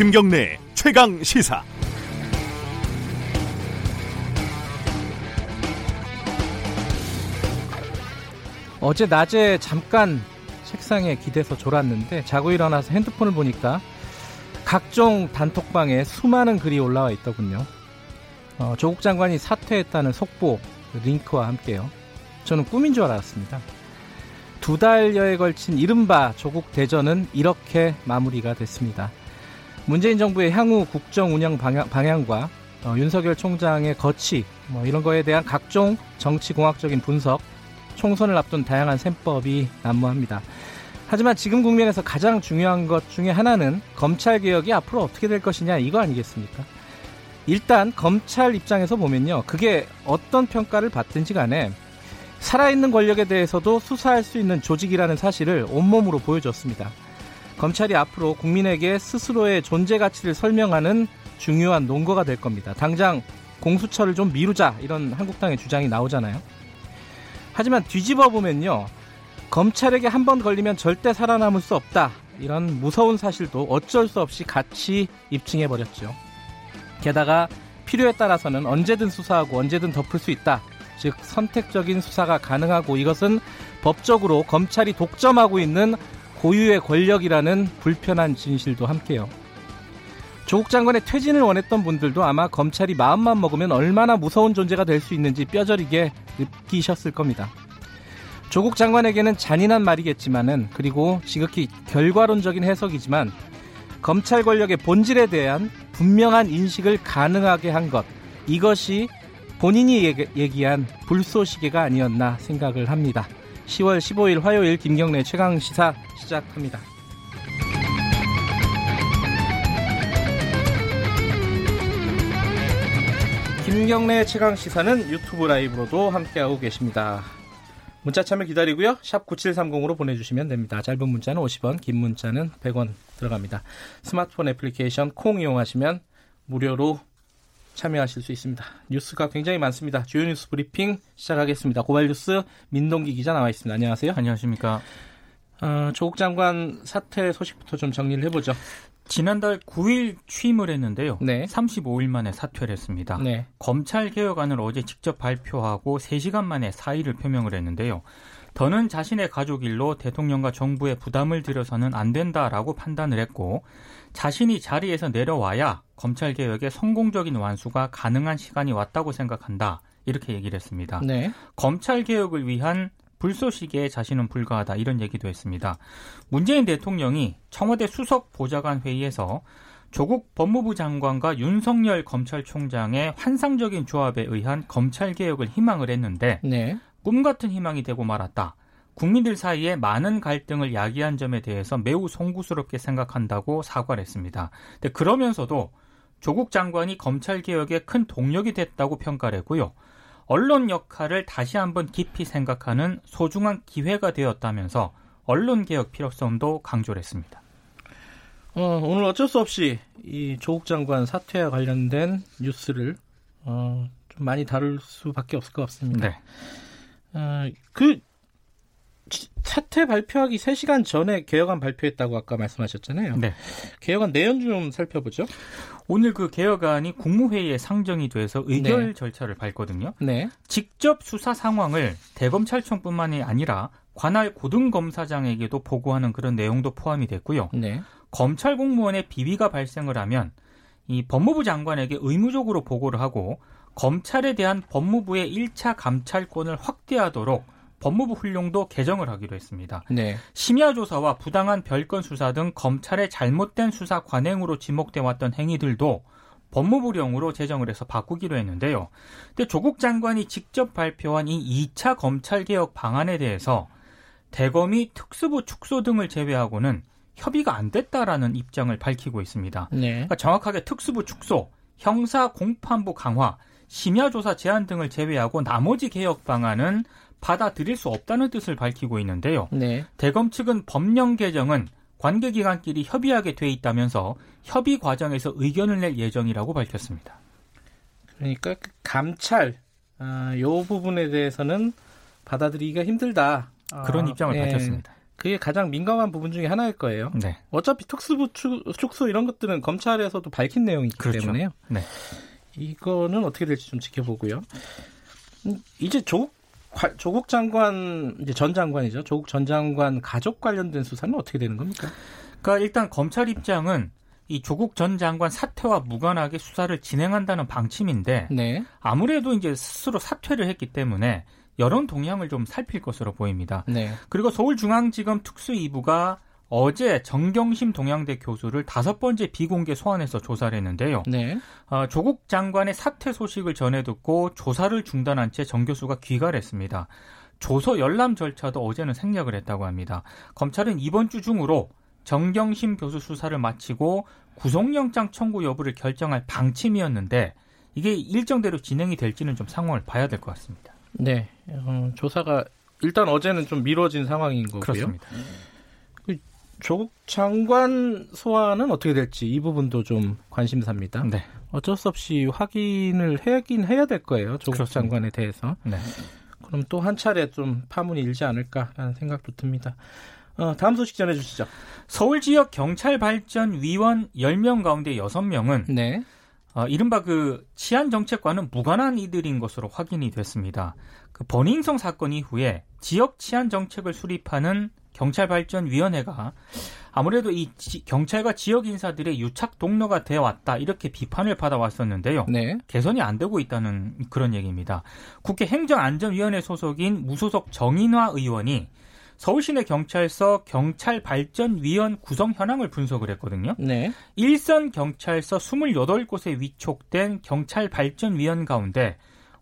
김경래 최강 시사. 어제 낮에 잠깐 책상에 기대서 졸았는데 자고 일어나서 핸드폰을 보니까 각종 단톡방에 수많은 글이 올라와 있더군요. 어, 조국 장관이 사퇴했다는 속보 링크와 함께요. 저는 꿈인 줄 알았습니다. 두 달여에 걸친 이른바 조국 대전은 이렇게 마무리가 됐습니다. 문재인 정부의 향후 국정 운영 방향, 과 어, 윤석열 총장의 거치 뭐 이런 거에 대한 각종 정치 공학적인 분석, 총선을 앞둔 다양한 셈법이 난무합니다. 하지만 지금 국면에서 가장 중요한 것 중에 하나는 검찰 개혁이 앞으로 어떻게 될 것이냐 이거 아니겠습니까? 일단 검찰 입장에서 보면요. 그게 어떤 평가를 받든지 간에 살아있는 권력에 대해서도 수사할 수 있는 조직이라는 사실을 온몸으로 보여줬습니다. 검찰이 앞으로 국민에게 스스로의 존재 가치를 설명하는 중요한 논거가 될 겁니다. 당장 공수처를 좀 미루자 이런 한국당의 주장이 나오잖아요. 하지만 뒤집어 보면요. 검찰에게 한 번 걸리면 절대 살아남을 수 없다. 이런 무서운 사실도 어쩔 수 없이 같이 입증해 버렸죠. 게다가 필요에 따라서는 언제든 수사하고 언제든 덮을 수 있다. 즉 선택적인 수사가 가능하고 이것은 법적으로 검찰이 독점하고 있는 고유의 권력이라는 불편한 진실도 함께요. 조국 장관의 퇴진을 원했던 분들도 아마 검찰이 마음만 먹으면 얼마나 무서운 존재가 될 수 있는지 뼈저리게 느끼셨을 겁니다. 조국 장관에게는 잔인한 말이겠지만은 그리고 지극히 결과론적인 해석이지만 검찰 권력의 본질에 대한 분명한 인식을 가능하게 한 것 이것이 본인이 얘기, 한 불쏘시개가 아니었나 생각을 합니다. 10월 15일 화요일 김경래 최강 시사 시작합니다. 김경래 최강 시사는 유튜브 라이브로도 함께하고 계십니다. 문자 참여 기다리고요. 샵 9730으로 보내주시면 됩니다. 짧은 문자는 50원, 긴 문자는 100원 들어갑니다. 스마트폰 애플리케이션 콩 이용하시면 무료로 참여하실 수 있습니다. 뉴스가 굉장히 많습니다. 주요 뉴스 브리핑 시작하겠습니다. 고발 뉴스 민동기 기자 나와 있습니다. 안녕하세요. 안녕하십니까. 어, 조국 장관 사퇴 소식부터 좀 정리를 해보죠. 지난달 9일 취임을 했는데요. 네. 35일 만에 사퇴를 했습니다. 네. 검찰 개혁안을 어제 직접 발표하고 3시간 만에 사의를 표명을 했는데요. 더는 자신의 가족 일로 대통령과 정부에 부담을 들여서는 안 된다라고 판단을 했고 자신이 자리에서 내려와야 검찰 개혁의 성공적인 완수가 가능한 시간이 왔다고 생각한다. 이렇게 얘기를 했습니다. 네. 검찰 개혁을 위한 불쏘시개에 자신은 불과하다 이런 얘기도 했습니다. 문재인 대통령이 청와대 수석 보좌관 회의에서 조국 법무부 장관과 윤석열 검찰총장의 환상적인 조합에 의한 검찰 개혁을 희망을 했는데 네. 꿈 같은 희망이 되고 말았다. 국민들 사이에 많은 갈등을 야기한 점에 대해서 매우 송구스럽게 생각한다고 사과를 했습니다. 근데 그러면서도 조국 장관이 검찰 개혁에 큰 동력이 됐다고 평가를 했고요. 언론 역할을 다시 한번 깊이 생각하는 소중한 기회가 되었다면서 언론 개혁 필요성도 강조를 했습니다. 어, 오늘 어쩔 수 없이 이 조국 장관 사퇴와 관련된 뉴스를 어, 좀 많이 다룰 수밖에 없을 것 같습니다. 네. 어, 그 사퇴 발표하기 3시간 전에 개혁안 발표했다고 아까 말씀하셨잖아요. 네. 개혁안 내용 좀 살펴보죠. 오늘 그 개혁안이 국무회의에 상정이 돼서 의결 네. 절차를 밟거든요. 네. 직접 수사 상황을 대검찰청뿐만이 아니라 관할 고등검사장에게도 보고하는 그런 내용도 포함이 됐고요. 네. 검찰 공무원의 비위가 발생을 하면 이 법무부 장관에게 의무적으로 보고를 하고 검찰에 대한 법무부의 1차 감찰권을 확대하도록 법무부 훈령도 개정을 하기로 했습니다. 네. 심야 조사와 부당한 별건 수사 등 검찰의 잘못된 수사 관행으로 지목돼 왔던 행위들도 법무부령으로 제정을 해서 바꾸기로 했는데요. 근데 조국 장관이 직접 발표한 이 2차 검찰 개혁 방안에 대해서 대검이 특수부 축소 등을 제외하고는 협의가 안 됐다라는 입장을 밝히고 있습니다. 네. 그러니까 정확하게 특수부 축소, 형사 공판부 강화, 심야 조사 제한 등을 제외하고 나머지 개혁 방안은 받아들일 수 없다는 뜻을 밝히고 있는데요. 네. 대검 측은 법령 개정은 관계기관끼리 협의하게 돼 있다면서 협의 과정에서 의견을 낼 예정이라고 밝혔습니다. 그러니까 그 감찰 어, 요 부분에 대해서는 받아들이기가 힘들다. 그런 어, 입장을 네. 밝혔습니다. 그게 가장 민감한 부분 중에 하나일 거예요. 네. 어차피 특수부 축소 이런 것들은 검찰에서도 밝힌 내용이기 그렇죠. 때문에요. 네. 이거는 어떻게 될지 좀 지켜보고요. 음, 이제 조국 조국 장관 이제 전 장관이죠. 조국 전 장관 가족 관련된 수사는 어떻게 되는 겁니까? 그러니까 일단 검찰 입장은 이 조국 전 장관 사퇴와 무관하게 수사를 진행한다는 방침인데 네. 아무래도 이제 스스로 사퇴를 했기 때문에 여론 동향을 좀 살필 것으로 보입니다. 네. 그리고 서울중앙지검 특수 2부가 어제 정경심 동양대 교수를 다섯 번째 비공개 소환해서 조사를 했는데요. 네. 어, 조국 장관의 사퇴 소식을 전해 듣고 조사를 중단한 채 정 교수가 귀가를 했습니다. 조서 열람 절차도 어제는 생략을 했다고 합니다. 검찰은 이번 주 중으로 정경심 교수 수사를 마치고 구속영장 청구 여부를 결정할 방침이었는데 이게 일정대로 진행이 될지는 좀 상황을 봐야 될 것 같습니다. 네, 어, 조사가 일단 어제는 좀 미뤄진 상황인 거고요. 그렇습니다. 그 조국 장관 소환은 어떻게 될지 이 부분도 좀 관심사입니다. 네. 어쩔 수 없이 확인을 해야긴 해야 될 거예요. 조국 그렇습니다. 장관에 대해서. 네. 그럼 또 한 차례 좀 파문이 일지 않을까라는 생각도 듭니다. 어, 다음 소식 전해주시죠. 서울 지역 경찰 발전 위원 10명 가운데 6명은 네. 어, 이른바 그 치안 정책과는 무관한 이들인 것으로 확인이 됐습니다. 그 버닝성 사건 이후에 지역 치안 정책을 수립하는 경찰발전위원회가 아무래도 이 지, 경찰과 지역 인사들의 유착 동료가 되어 왔다 이렇게 비판을 받아 왔었는데요. 네. 개선이 안 되고 있다는 그런 얘기입니다. 국회 행정안전위원회 소속인 무소속 정인화 의원이 서울시내 경찰서 경찰발전위원 구성 현황을 분석을 했거든요. 네. 일선 경찰서 28곳에 위촉된 경찰발전위원 가운데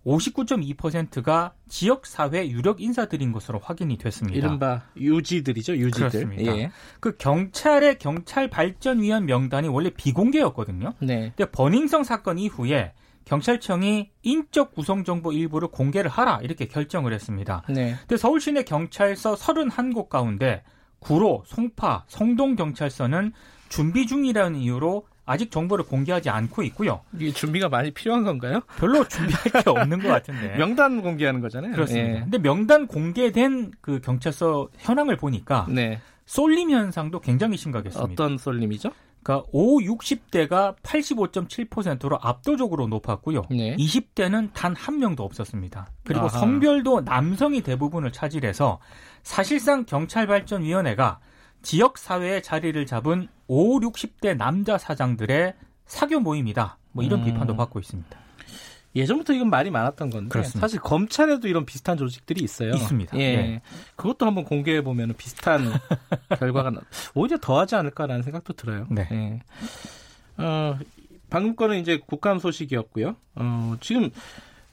59.2%가 지역 사회 유력 인사들인 것으로 확인이 됐습니다. 이른바 유지들이죠, 유지들. 그렇습니다. 예. 그 경찰의 경찰 발전위원 명단이 원래 비공개였거든요. 네. 근데 버닝성 사건 이후에 경찰청이 인적 구성 정보 일부를 공개를 하라 이렇게 결정을 했습니다. 네. 근데 서울 시내 경찰서 31곳 가운데 구로, 송파, 성동 경찰서는 준비 중이라는 이유로 아직 정보를 공개하지 않고 있고요. 이게 준비가 많이 필요한 건가요? 별로 준비할 게 없는 것 같은데. 명단 공개하는 거잖아요. 그렇습니다. 예. 근데 명단 공개된 그 경찰서 현황을 보니까 네. 쏠림 현상도 굉장히 심각했습니다. 어떤 쏠림이죠? 그러니까 5, 60대가 85.7%로 압도적으로 높았고요. 네. 20대는 단 한 명도 없었습니다. 그리고 아하. 성별도 남성이 대부분을 차지해서 사실상 경찰발전위원회가 지역 사회에 자리를 잡은 5, 60대 남자 사장들의 사교 모임이다. 뭐 이런 음. 비판도 받고 있습니다. 예전부터 이건 말이 많았던 건데 그렇습니다. 사실 검찰에도 이런 비슷한 조직들이 있어요. 있습니다. 예. 예. 그것도 한번 공개해 보면 비슷한 결과가 오히려 더하지 않을까라는 생각도 들어요. 네. 예. 어, 방금 거는 이제 국감 소식이었고요. 어, 지금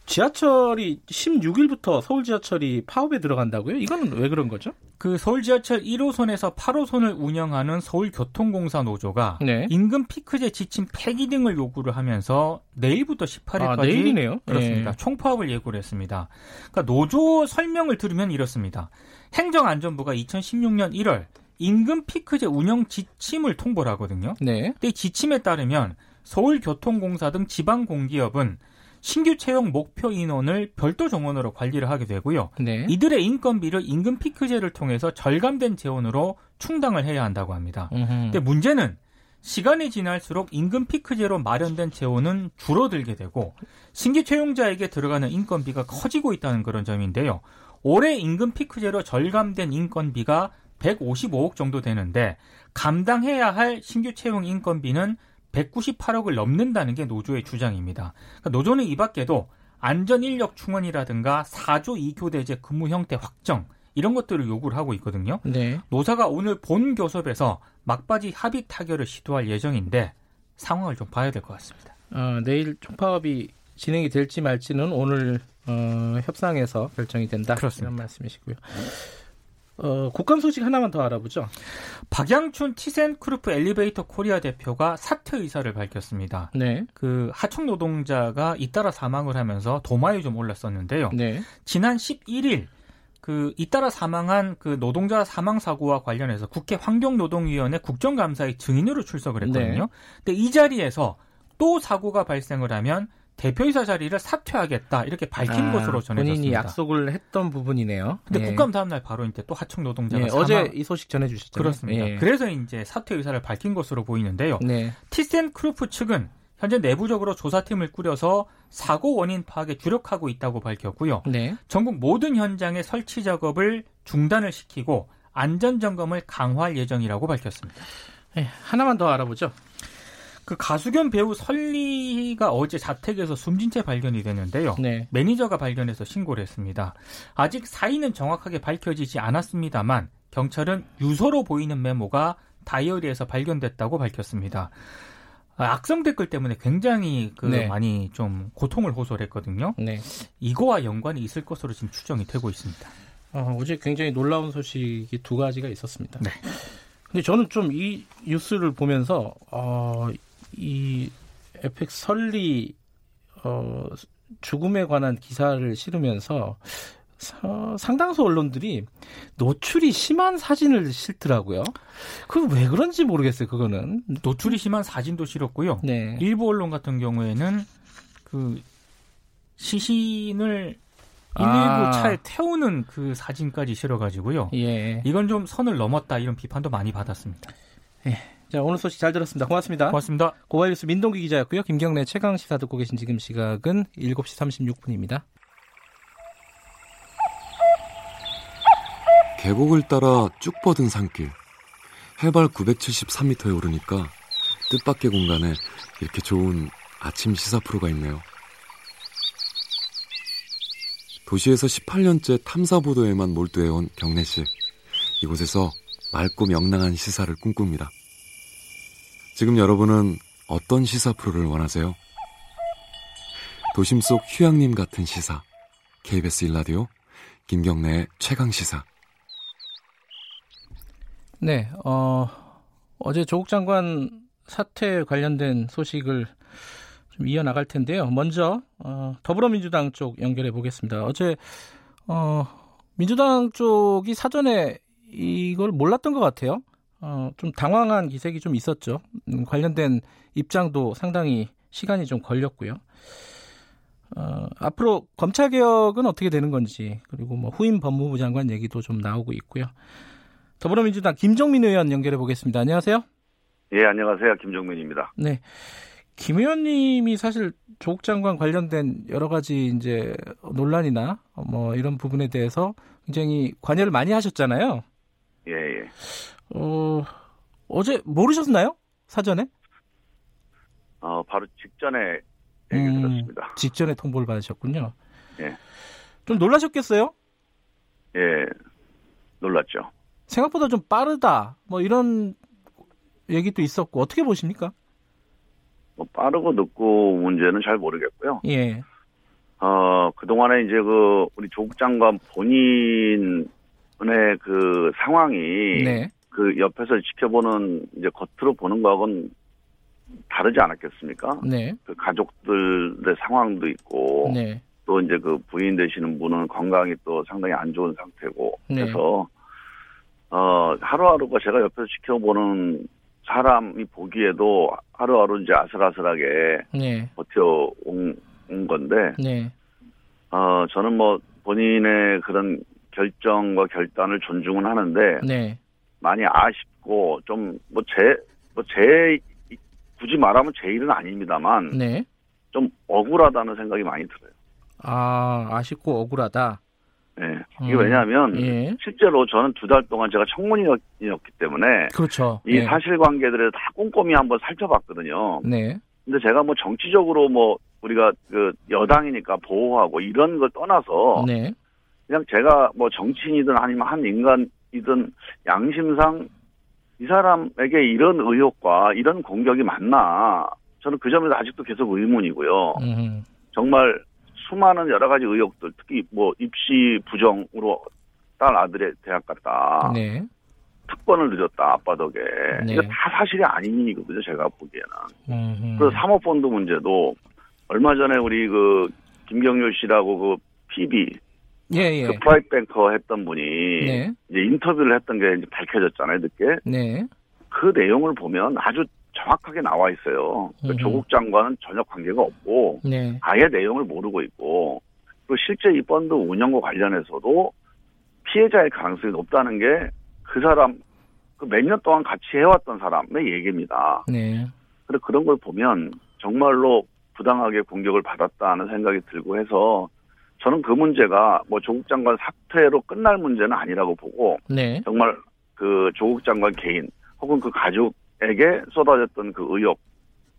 지하철이 16일부터 서울 지하철이 파업에 들어간다고요? 이거는 왜 그런 거죠? 그 서울 지하철 1호선에서 8호선을 운영하는 서울교통공사 노조가 네. 임금 피크제 지침 폐기 등을 요구를 하면서 내일부터 18일까지 아, 내일이네요. 그렇습니다. 네. 총파업을 예고를 했습니다. 그러니까 노조 설명을 들으면 이렇습니다. 행정안전부가 2016년 1월 임금 피크제 운영 지침을 통보를 하거든요. 네. 근데 이 지침에 따르면 서울교통공사 등 지방 공기업은 신규 채용 목표 인원을 별도 정원으로 관리를 하게 되고요. 네. 이들의 인건비를 임금 피크제를 통해서 절감된 재원으로 충당을 해야 한다고 합니다. 음흠. 근데 문제는 시간이 지날수록 임금 피크제로 마련된 재원은 줄어들게 되고 신규 채용자에게 들어가는 인건비가 커지고 있다는 그런 점인데요. 올해 임금 피크제로 절감된 인건비가 155억 정도 되는데 감당해야 할 신규 채용 인건비는 198억을 넘는다는 게 노조의 주장입니다. 그러니까 노조는 이 밖에도 안전 인력 충원이라든가 4조 2교 대제 근무 형태 확정 이런 것들을 요구를 하고 있거든요. 네. 노사가 오늘 본 교섭에서 막바지 합의 타결을 시도할 예정인데 상황을 좀 봐야 될 것 같습니다. 어, 내일 총파업이 진행이 될지 말지는 오늘 어, 협상에서 결정이 된다. 그렇습니다. 이런 말씀이시고요. 어, 국감 소식 하나만 더 알아보죠. 박양춘 티센크루프 엘리베이터 코리아 대표가 사퇴 의사를 밝혔습니다. 네. 그 하청 노동자가 잇따라 사망을 하면서 도마에 좀 올랐었는데요. 네. 지난 11일 그 잇따라 사망한 그 노동자 사망 사고와 관련해서 국회 환경노동위원회 국정감사의 증인으로 출석을 했거든요. 네. 근데 이 자리에서 또 사고가 발생을 하면 대표이사 자리를 사퇴하겠다 이렇게 밝힌 아, 것으로 전해졌습니다. 본인이 약속을 했던 부분이네요. 근데 예. 국감 다음 날 바로 이제 또 하청 노동자가 예, 어제 이 소식 전해 주셨죠. 그렇습니다. 예. 그래서 이제 사퇴 의사를 밝힌 것으로 보이는데요. 네. 티센 크루프 측은 현재 내부적으로 조사팀을 꾸려서 사고 원인 파악에 주력하고 있다고 밝혔고요. 네. 전국 모든 현장의 설치 작업을 중단을 시키고 안전 점검을 강화할 예정이라고 밝혔습니다. 네, 하나만 더 알아보죠. 그 가수 겸 배우 설리가 어제 자택에서 숨진 채 발견이 됐는데요. 네. 매니저가 발견해서 신고를 했습니다. 아직 사인은 정확하게 밝혀지지 않았습니다만 경찰은 유서로 보이는 메모가 다이어리에서 발견됐다고 밝혔습니다. 악성 댓글 때문에 굉장히 그 네. 많이 좀 고통을 호소를 했거든요. 네. 이거와 연관이 있을 것으로 지금 추정이 되고 있습니다. 어, 어제 굉장히 놀라운 소식이 두 가지가 있었습니다. 네. 근데 저는 좀 이 뉴스를 보면서 어, 이 에프엑스 설리 어, 죽음에 관한 기사를 실으면서 어, 상당수 언론들이 노출이 심한 사진을 실더라고요. 그 왜 그런지 모르겠어요. 그거는 노출이 심한 사진도 실었고요. 네. 일부 언론 같은 경우에는 그 시신을 119 아. 차에 태우는 그 사진까지 실어가지고요. 예. 이건 좀 선을 넘었다 이런 비판도 많이 받았습니다. 예. 자, 오늘 소식 잘 들었습니다. 고맙습니다. 고맙습니다. 고발뉴스 민동기 기자였고요. 김경래 최강 시사 듣고 계신 지금 시각은 7시 36분입니다. 계곡을 따라 쭉 뻗은 산길. 해발 973m에 오르니까 뜻밖의 공간에 이렇게 좋은 아침 시사 프로가 있네요. 도시에서 18년째 탐사보도에만 몰두해온 경래 씨. 이곳에서 맑고 명랑한 시사를 꿈꿉니다. 지금 여러분은 어떤 시사 프로를 원하세요? 도심 속 휴양림 같은 시사. KBS 일라디오 김경래의 최강 시사. 네, 어, 어제 조국 장관 사퇴 관련된 소식을 좀 이어 나갈 텐데요. 먼저 어, 더불어민주당 쪽 연결해 보겠습니다. 어제 어, 민주당 쪽이 사전에 이걸 몰랐던 것 같아요. 어, 좀 당황한 기색이 좀 있었죠. 음, 관련된 입장도 상당히 시간이 좀 걸렸고요. 어, 앞으로 검찰 개혁은 어떻게 되는 건지 그리고 뭐 후임 법무부 장관 얘기도 좀 나오고 있고요. 더불어민주당 김종민 의원 연결해 보겠습니다. 안녕하세요. 예, 안녕하세요. 김종민입니다. 네. 김 의원님이 사실 조국 장관 관련된 여러 가지 이제 논란이나 뭐 이런 부분에 대해서 굉장히 관여를 많이 하셨잖아요. 예, 예. 어, 어제 모르셨나요? 사전에? 어, 바로 직전에 얘기 음, 들었습니다. 직전에 통보를 받으셨군요. 예. 좀 놀라셨겠어요? 예, 놀랐죠. 생각보다 좀 빠르다. 뭐 이런 얘기도 있었고 어떻게 보십니까? 뭐 빠르고 늦고 문제는 잘 모르겠고요. 예. 어, 그 동안에 이제 그 우리 조국 장관 본인의 그 상황이 네. 그 옆에서 지켜보는 이제 겉으로 보는 거하고는 다르지 않았겠습니까? 네. 그 가족들의 상황도 있고 네. 또 이제 그 부인 되시는 분은 건강이 또 상당히 안 좋은 상태고 네. 그래서 어 하루하루가 제가 옆에서 지켜보는 사람이 보기에도 하루하루 이제 아슬아슬하게 네. 버텨온 건데 네. 어 저는 뭐 본인의 그런 결정과 결단을 존중은 하는데 네. 많이 아쉽고 좀 뭐 제 뭐제 굳이 말하면 제 일은 아닙니다만 네. 좀 억울하다는 생각이 많이 들어요. 아 아쉽고 억울하다. 네. 이게 음, 왜냐하면 예. 실제로 저는 두 달 동안 제가 청문이었기 때문에 그렇죠. 이 예. 사실관계들을 다 꼼꼼히 한번 살펴봤거든요. 네. 근데 제가 뭐 정치적으로 뭐 우리가 그 여당이니까 보호하고 이런 걸 떠나서 네. 그냥 제가 뭐 정치인이든 아니면 한 인간 이든 양심상 이 사람에게 이런 의혹과 이런 공격이 맞나 저는 그 점에서 아직도 계속 의문이고요. 음. 정말 수많은 여러 가지 의혹들, 특히 뭐 입시 부정으로 딸 아들의 대학 갔다. 네. 특권을 누렸다 아빠 덕에 네. 이거 다 사실이 아닌 일이거든요 제가 보기에는 음흠. 그래서 사모펀드 문제도 얼마 전에 우리 그 김경록 씨라고 그 PB 예, 예. 그 private banker 했던 분이 네. 이제 인터뷰를 했던 게 이제 밝혀졌잖아요 늦게 네. 그 내용을 보면 아주 정확하게 나와 있어요. 그 조국 장관은 전혀 관계가 없고 네. 아예 내용을 모르고 있고 또 실제 이 펀드 운영과 관련해서도 피해자의 가능성이 높다는 게 그 사람 그 몇 년 동안 같이 해왔던 사람의 얘기입니다. 네. 그래 그런 걸 보면 정말로 부당하게 공격을 받았다는 생각이 들고 해서 저는 그 문제가 뭐 조국 장관 사퇴로 끝날 문제는 아니라고 보고 네. 정말 그 조국 장관 개인 혹은 그 가족에게 쏟아졌던 그 의혹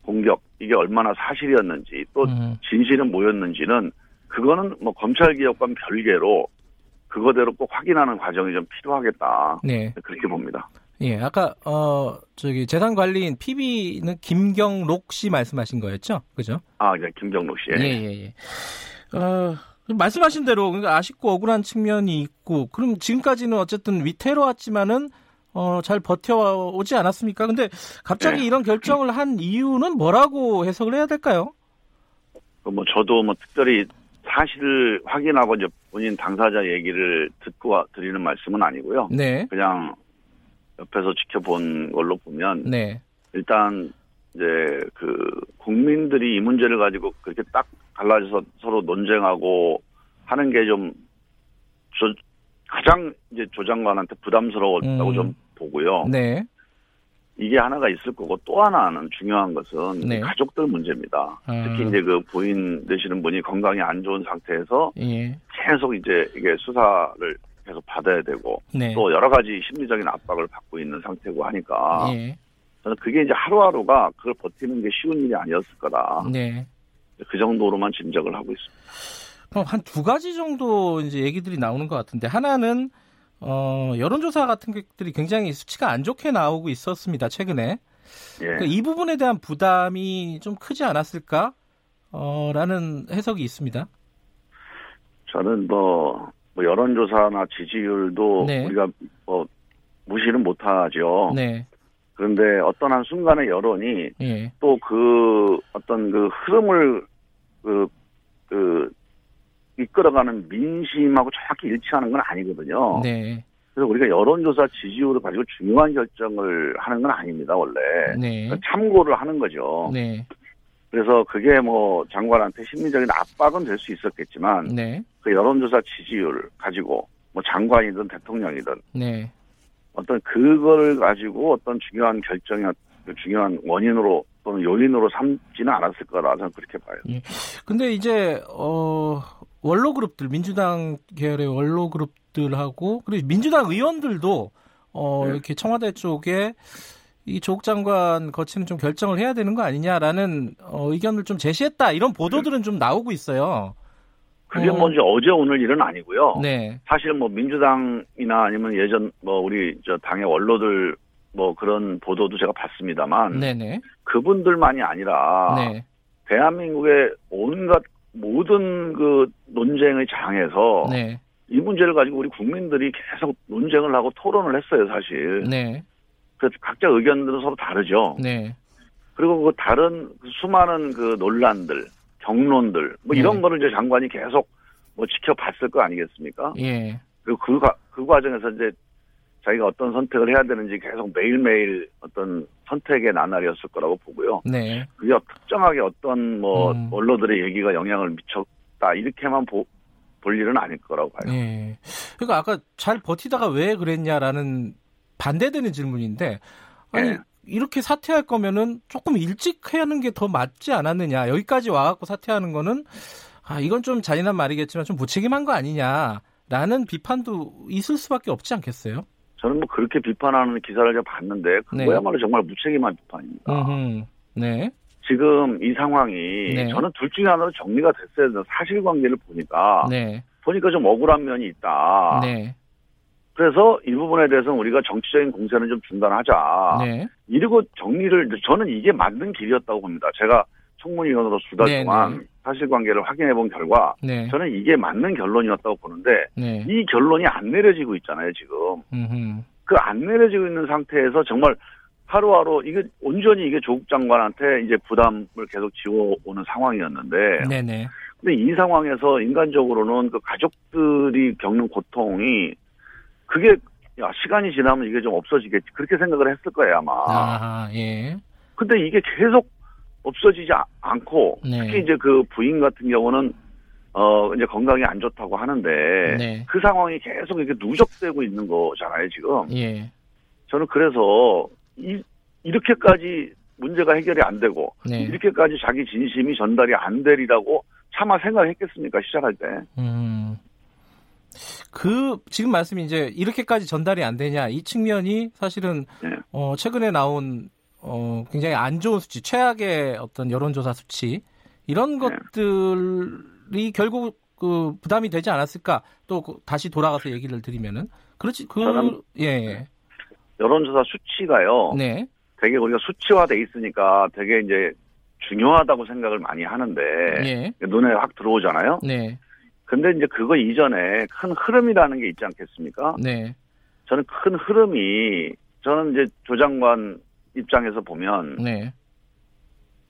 공격 이게 얼마나 사실이었는지 또 음. 진실은 뭐였는지는 그거는 뭐 검찰 개혁과 별개로 그거대로 꼭 확인하는 과정이 좀 필요하겠다. 네. 그렇게 봅니다. 예, 아까 어 저기 재산 관리인 PB는 김경록 씨 말씀하신 거였죠, 그죠? 아, 네, 김경록 씨. 예, 예, 예. 어 말씀하신 대로 그러니까 아쉽고 억울한 측면이 있고 그럼 지금까지는 어쨌든 위태로웠지만은 어, 잘 버텨오지 않았습니까? 근데 갑자기 네. 이런 결정을 한 이유는 뭐라고 해석을 해야 될까요? 그뭐 저도 뭐 특별히 사실을 확인하고 이제 본인 당사자 얘기를 듣고 드리는 말씀은 아니고요. 네. 그냥 옆에서 지켜본 걸로 보면 네. 일단 이제 그 국민들이 이 문제를 가지고 그렇게 딱 갈라져서 서로 논쟁하고 하는 게 좀 가장 이제 조 장관한테 부담스러웠다고 음. 좀 보고요. 네. 이게 하나가 있을 거고 또 하나는 중요한 것은 네. 가족들 문제입니다. 아. 특히 이제 그 부인 되시는 분이 건강이 안 좋은 상태에서 예. 계속 이제 이게 수사를 계속 받아야 되고 네. 또 여러 가지 심리적인 압박을 받고 있는 상태고 하니까 예. 저는 그게 이제 하루하루가 그걸 버티는 게 쉬운 일이 아니었을 거다. 네. 그 정도로만 짐작을 하고 있습니다. 그럼 한 두 가지 정도 이제 얘기들이 나오는 것 같은데 하나는 어, 여론조사 같은 것들이 굉장히 수치가 안 좋게 나오고 있었습니다 최근에. 예. 그러니까 이 부분에 대한 부담이 좀 크지 않았을까? 어, 라는 해석이 있습니다. 저는 뭐, 뭐 여론조사나 지지율도 네. 우리가 뭐 무시는 못하죠. 네. 그런데 어떤 한 순간의 여론이 예. 또그 어떤 그 흐름을 그, 그 이끌어가는 민심하고 정확히 일치하는 건 아니거든요. 네. 그래서 우리가 여론조사 지지율을 가지고 중요한 결정을 하는 건 아닙니다, 원래. 네. 그러니까 참고를 하는 거죠. 네. 그래서 그게 뭐 장관한테 심리적인 압박은 될 수 있었겠지만 네. 그 여론조사 지지율 가지고 뭐 장관이든 대통령이든 네. 어떤 그걸 가지고 어떤 중요한 결정이 중요한 원인으로 또는 요인으로 삼지는 않았을 거라 저는 그렇게 봐요. 예. 근데 이제 어 원로 그룹들 민주당 계열의 원로 그룹들하고 그리고 민주당 의원들도 어 네. 이렇게 청와대 쪽에 이 조국 장관 거치는 좀 결정을 해야 되는 거 아니냐라는 어, 의견을 좀 제시했다 이런 보도들은 좀 나오고 있어요. 그게 어. 먼저 어제 오늘 일은 아니고요. 네. 사실 뭐 민주당이나 아니면 예전 뭐 우리 저 당의 원로들 뭐 그런 보도도 제가 봤습니다만 네네. 그분들만이 아니라 네. 대한민국의 온갖 모든 그 논쟁의 장에서 네. 이 문제를 가지고 우리 국민들이 계속 논쟁을 하고 토론을 했어요, 사실. 네. 그래서 각자 의견들은 서로 다르죠. 네. 그리고 그 다른 그 수많은 그 논란들, 경론들, 뭐 이런 네. 거를 이제 장관이 계속 뭐 지켜봤을 거 아니겠습니까? 예. 그리고 그, 그 과정에서 이제 자기가 어떤 선택을 해야 되는지 계속 매일매일 어떤 선택의 나날이었을 거라고 보고요. 네. 그게 특정하게 어떤 뭐 음. 언론들의 얘기가 영향을 미쳤다 이렇게만 보, 볼 일은 아닐 거라고 봐요. 네. 그러니까 아까 잘 버티다가 왜 그랬냐라는 반대되는 질문인데 아니 네. 이렇게 사퇴할 거면은 조금 일찍 하는 게 더 맞지 않았느냐 여기까지 와갖고 사퇴하는 거는 아 이건 좀 잔인한 말이겠지만 좀 무책임한 거 아니냐라는 비판도 있을 수밖에 없지 않겠어요? 저는 뭐 그렇게 비판하는 기사를 제가 봤는데 그거야말로 네. 정말 무책임한 비판입니다. 음흠. 네. 지금 이 상황이 네. 저는 둘 중에 하나로 정리가 됐어야 되는 사실관계를 보니까 네. 보니까 좀 억울한 면이 있다. 네. 그래서 이 부분에 대해서는 우리가 정치적인 공세는 좀 중단하자. 네. 이러고 정리를 저는 이게 맞는 길이었다고 봅니다. 제가 청문위원으로 수달 네, 동안 네. 사실관계를 확인해 본 결과 네. 저는 이게 맞는 결론이었다고 보는데 네. 이 결론이 안 내려지고 있잖아요 지금 그 안 내려지고 있는 상태에서 정말 하루하루 이게 온전히 이게 조국 장관한테 이제 부담을 계속 지워오는 상황이었는데 네네. 근데 이 상황에서 인간적으로는 그 가족들이 겪는 고통이 그게 야 시간이 지나면 이게 좀 없어지겠지 그렇게 생각을 했을 거예요 아마. 아 예. 근데 이게 계속 없어지지 않고 네. 특히 이제 그 부인 같은 경우는 어 이제 건강이 안 좋다고 하는데 네. 그 상황이 계속 이렇게 누적되고 있는 거잖아요 지금. 예. 저는 그래서 이 이렇게까지 문제가 해결이 안 되고 네. 이렇게까지 자기 진심이 전달이 안 되리라고 차마 생각했겠습니까 시작할 때. 음. 그 지금 말씀이 이제 이렇게까지 전달이 안 되냐 이 측면이 사실은 네. 어 최근에 나온 어 굉장히 안 좋은 수치 최악의 어떤 여론조사 수치 이런 네. 것들이 결국 그 부담이 되지 않았을까 또그 다시 돌아가서 얘기를 드리면은 그렇지 그 예, 예. 여론조사 수치가요. 네. 되게 우리가 수치화돼 있으니까 되게 이제 중요하다고 생각을 많이 하는데 예. 눈에 확 들어오잖아요. 네. 근데 이제 그거 이전에 큰 흐름이라는 게 있지 않겠습니까? 네. 저는 큰 흐름이 저는 이제 조장관 입장에서 보면 네.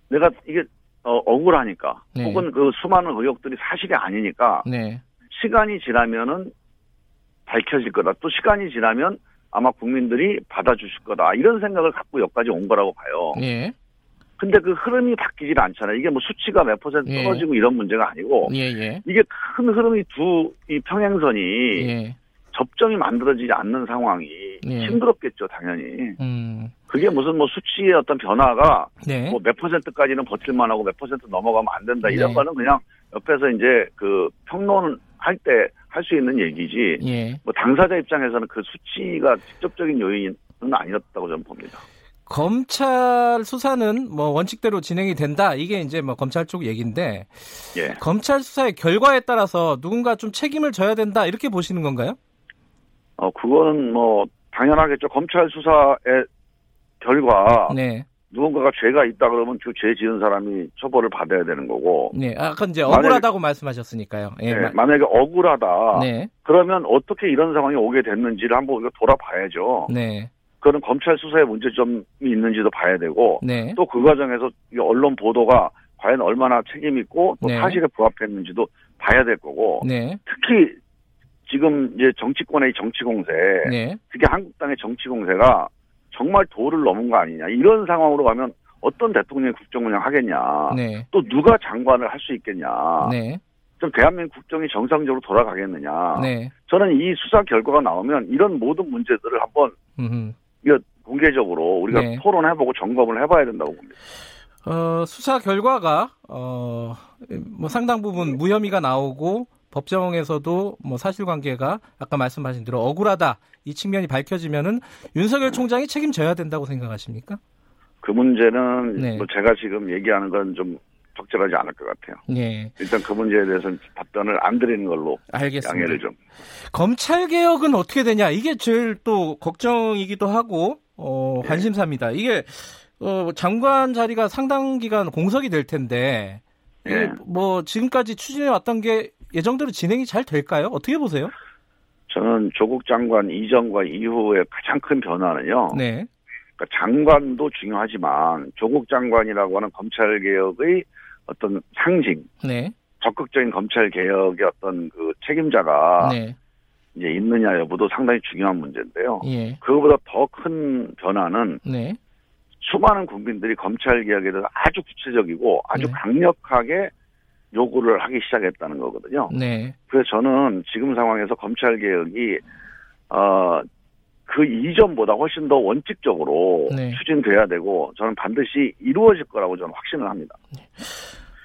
내가 이게 어, 억울하니까 네. 혹은 그 수많은 의혹들이 사실이 아니니까 네. 시간이 지나면은 밝혀질 거다. 또 시간이 지나면 아마 국민들이 받아주실 거다. 이런 생각을 갖고 여기까지 온 거라고 봐요. 예. 근데 그 흐름이 바뀌질 않잖아요. 이게 뭐 수치가 몇 퍼센트 예. 떨어지고 예. 이런 문제가 아니고 예, 예. 이게 큰 흐름이 두 이 평행선이 예. 접점이 만들어지지 않는 상황이 예. 힘들었겠죠, 당연히. 음. 그게 무슨 뭐 수치의 어떤 변화가 네. 뭐몇 퍼센트까지는 버틸만 하고 몇 퍼센트 넘어가면 안 된다 이런 네. 거는 그냥 옆에서 이제 그 평론할 때 할 수 있는 얘기지. 뭐 당사자 입장에서는 그 수치가 직접적인 요인은 아니었다고 저는 봅니다. 검찰 수사는 뭐 원칙대로 진행이 된다. 이게 이제 뭐 검찰 쪽 얘기인데 예. 검찰 수사의 결과에 따라서 누군가 좀 책임을 져야 된다. 이렇게 보시는 건가요? 어, 그거는 뭐 당연하겠죠. 검찰 수사의 결과 네. 누군가가 죄가 있다 그러면 그 죄 지은 사람이 처벌을 받아야 되는 거고. 네, 아까 이제 억울하다고 만약에, 말씀하셨으니까요. 예, 네, 만약에 억울하다. 네. 그러면 어떻게 이런 상황이 오게 됐는지를 한번 우리가 돌아봐야죠. 네. 그거는 검찰 수사에 문제점이 있는지도 봐야 되고 네. 또그 과정에서 언론 보도가 과연 얼마나 책임 있고 또 네. 사실에 부합했는지도 봐야 될 거고 네. 특히 지금 이제 정치권의 정치 공세 네. 특히 한국당의 정치 공세가 정말 도를 넘은 거 아니냐 이런 상황으로 가면 어떤 대통령이 국정 운영 하겠냐 네. 또 누가 장관을 할 수 있겠냐 네. 좀 대한민국 국정이 정상적으로 돌아가겠느냐 저는 이 수사 결과가 나오면 이런 모든 문제들을 한번 음흠. 이거 공개적으로 우리가 네. 토론해보고 점검을 해봐야 된다고 봅니다. 어, 수사 결과가 어, 뭐 상당 부분 무혐의가 나오고 법정에서도 뭐 사실관계가 아까 말씀하신 대로 억울하다 이 측면이 밝혀지면은 윤석열 총장이 책임져야 된다고 생각하십니까? 그 문제는 네. 뭐 제가 지금 얘기하는 건 좀 적절하지 않을 것 같아요. 네. 일단 그 문제에 대해서는 답변을 안 드리는 걸로 알겠습니다. 양해를 좀. 검찰 개혁은 어떻게 되냐 이게 제일 또 걱정이기도 하고 어, 네. 관심사입니다. 이게 어, 장관 자리가 상당 기간 공석이 될 텐데 네. 뭐 지금까지 추진해 왔던 게 예정대로 진행이 잘 될까요? 어떻게 보세요? 저는 조국 장관 이전과 이후의 가장 큰 변화는요. 네. 그러니까 장관도 중요하지만 조국 장관이라고 하는 검찰 개혁의 어떤 상징, 네. 적극적인 검찰 개혁의 어떤 그 책임자가 네. 이제 있느냐 여부도 상당히 중요한 문제인데요. 예. 그거보다 더 큰 변화는 네. 수많은 국민들이 검찰 개혁에 대해서 아주 구체적이고 아주 네. 강력하게 요구를 하기 시작했다는 거거든요. 네. 그래서 저는 지금 상황에서 검찰 개혁이 어 그 이전보다 훨씬 더 원칙적으로 네. 추진돼야 되고 저는 반드시 이루어질 거라고 저는 확신을 합니다.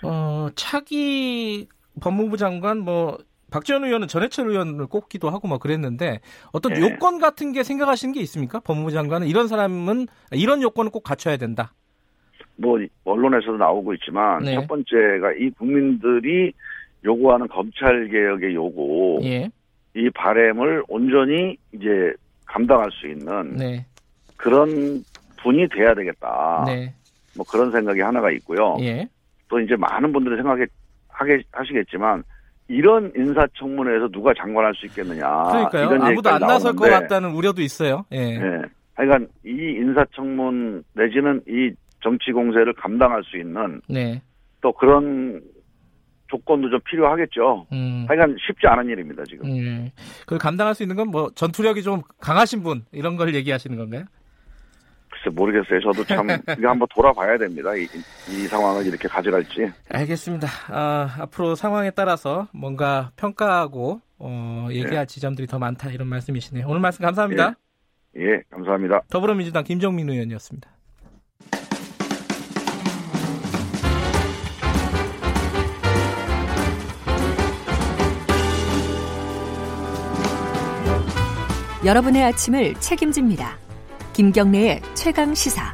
어 차기 법무부 장관 뭐 박지원 의원은 전해철 의원을 꼽기도 하고 뭐 그랬는데 어떤 네. 요건 같은 게 생각하시는 게 있습니까? 법무부 장관은 이런 사람은 이런 요건을 꼭 갖춰야 된다. 뭐 언론에서도 나오고 있지만 네. 첫 번째가 이 국민들이 요구하는 검찰 개혁의 요구 예. 이 바램을 온전히 이제 감당할 수 있는 네. 그런 분이 돼야 되겠다. 네. 뭐 그런 생각이 하나가 있고요. 예. 또 이제 많은 분들이 생각하게 하시겠지만 이런 인사청문회에서 누가 장관할 수 있겠느냐. 그러니까요. 아무도 안 나설 것 같다는 우려도 있어요. 예. 네. 하여간 이 인사청문 내지는 이 정치 공세를 감당할 수 있는 네. 또 그런 조건도 좀 필요하겠죠. 음. 하여간 쉽지 않은 일입니다, 지금. 음. 그 감당할 수 있는 건 뭐 전투력이 좀 강하신 분 이런 걸 얘기하시는 건가요? 글쎄 모르겠어요. 저도 참 이거 한번 돌아봐야 됩니다. 이, 이 상황을 이렇게 가져갈지. 알겠습니다. 아, 앞으로 상황에 따라서 뭔가 평가하고 어, 얘기할 예. 지점들이 더 많다 이런 말씀이시네요. 오늘 말씀 감사합니다. 예, 예 감사합니다. 더불어민주당 김정민 의원이었습니다. 여러분의 아침을 책임집니다. 김경래의 최강 시사.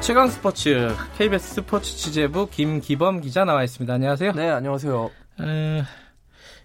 최강 스포츠 KBS 스포츠 취재부 김기범 기자 나와 있습니다. 안녕하세요. 네, 안녕하세요. 에...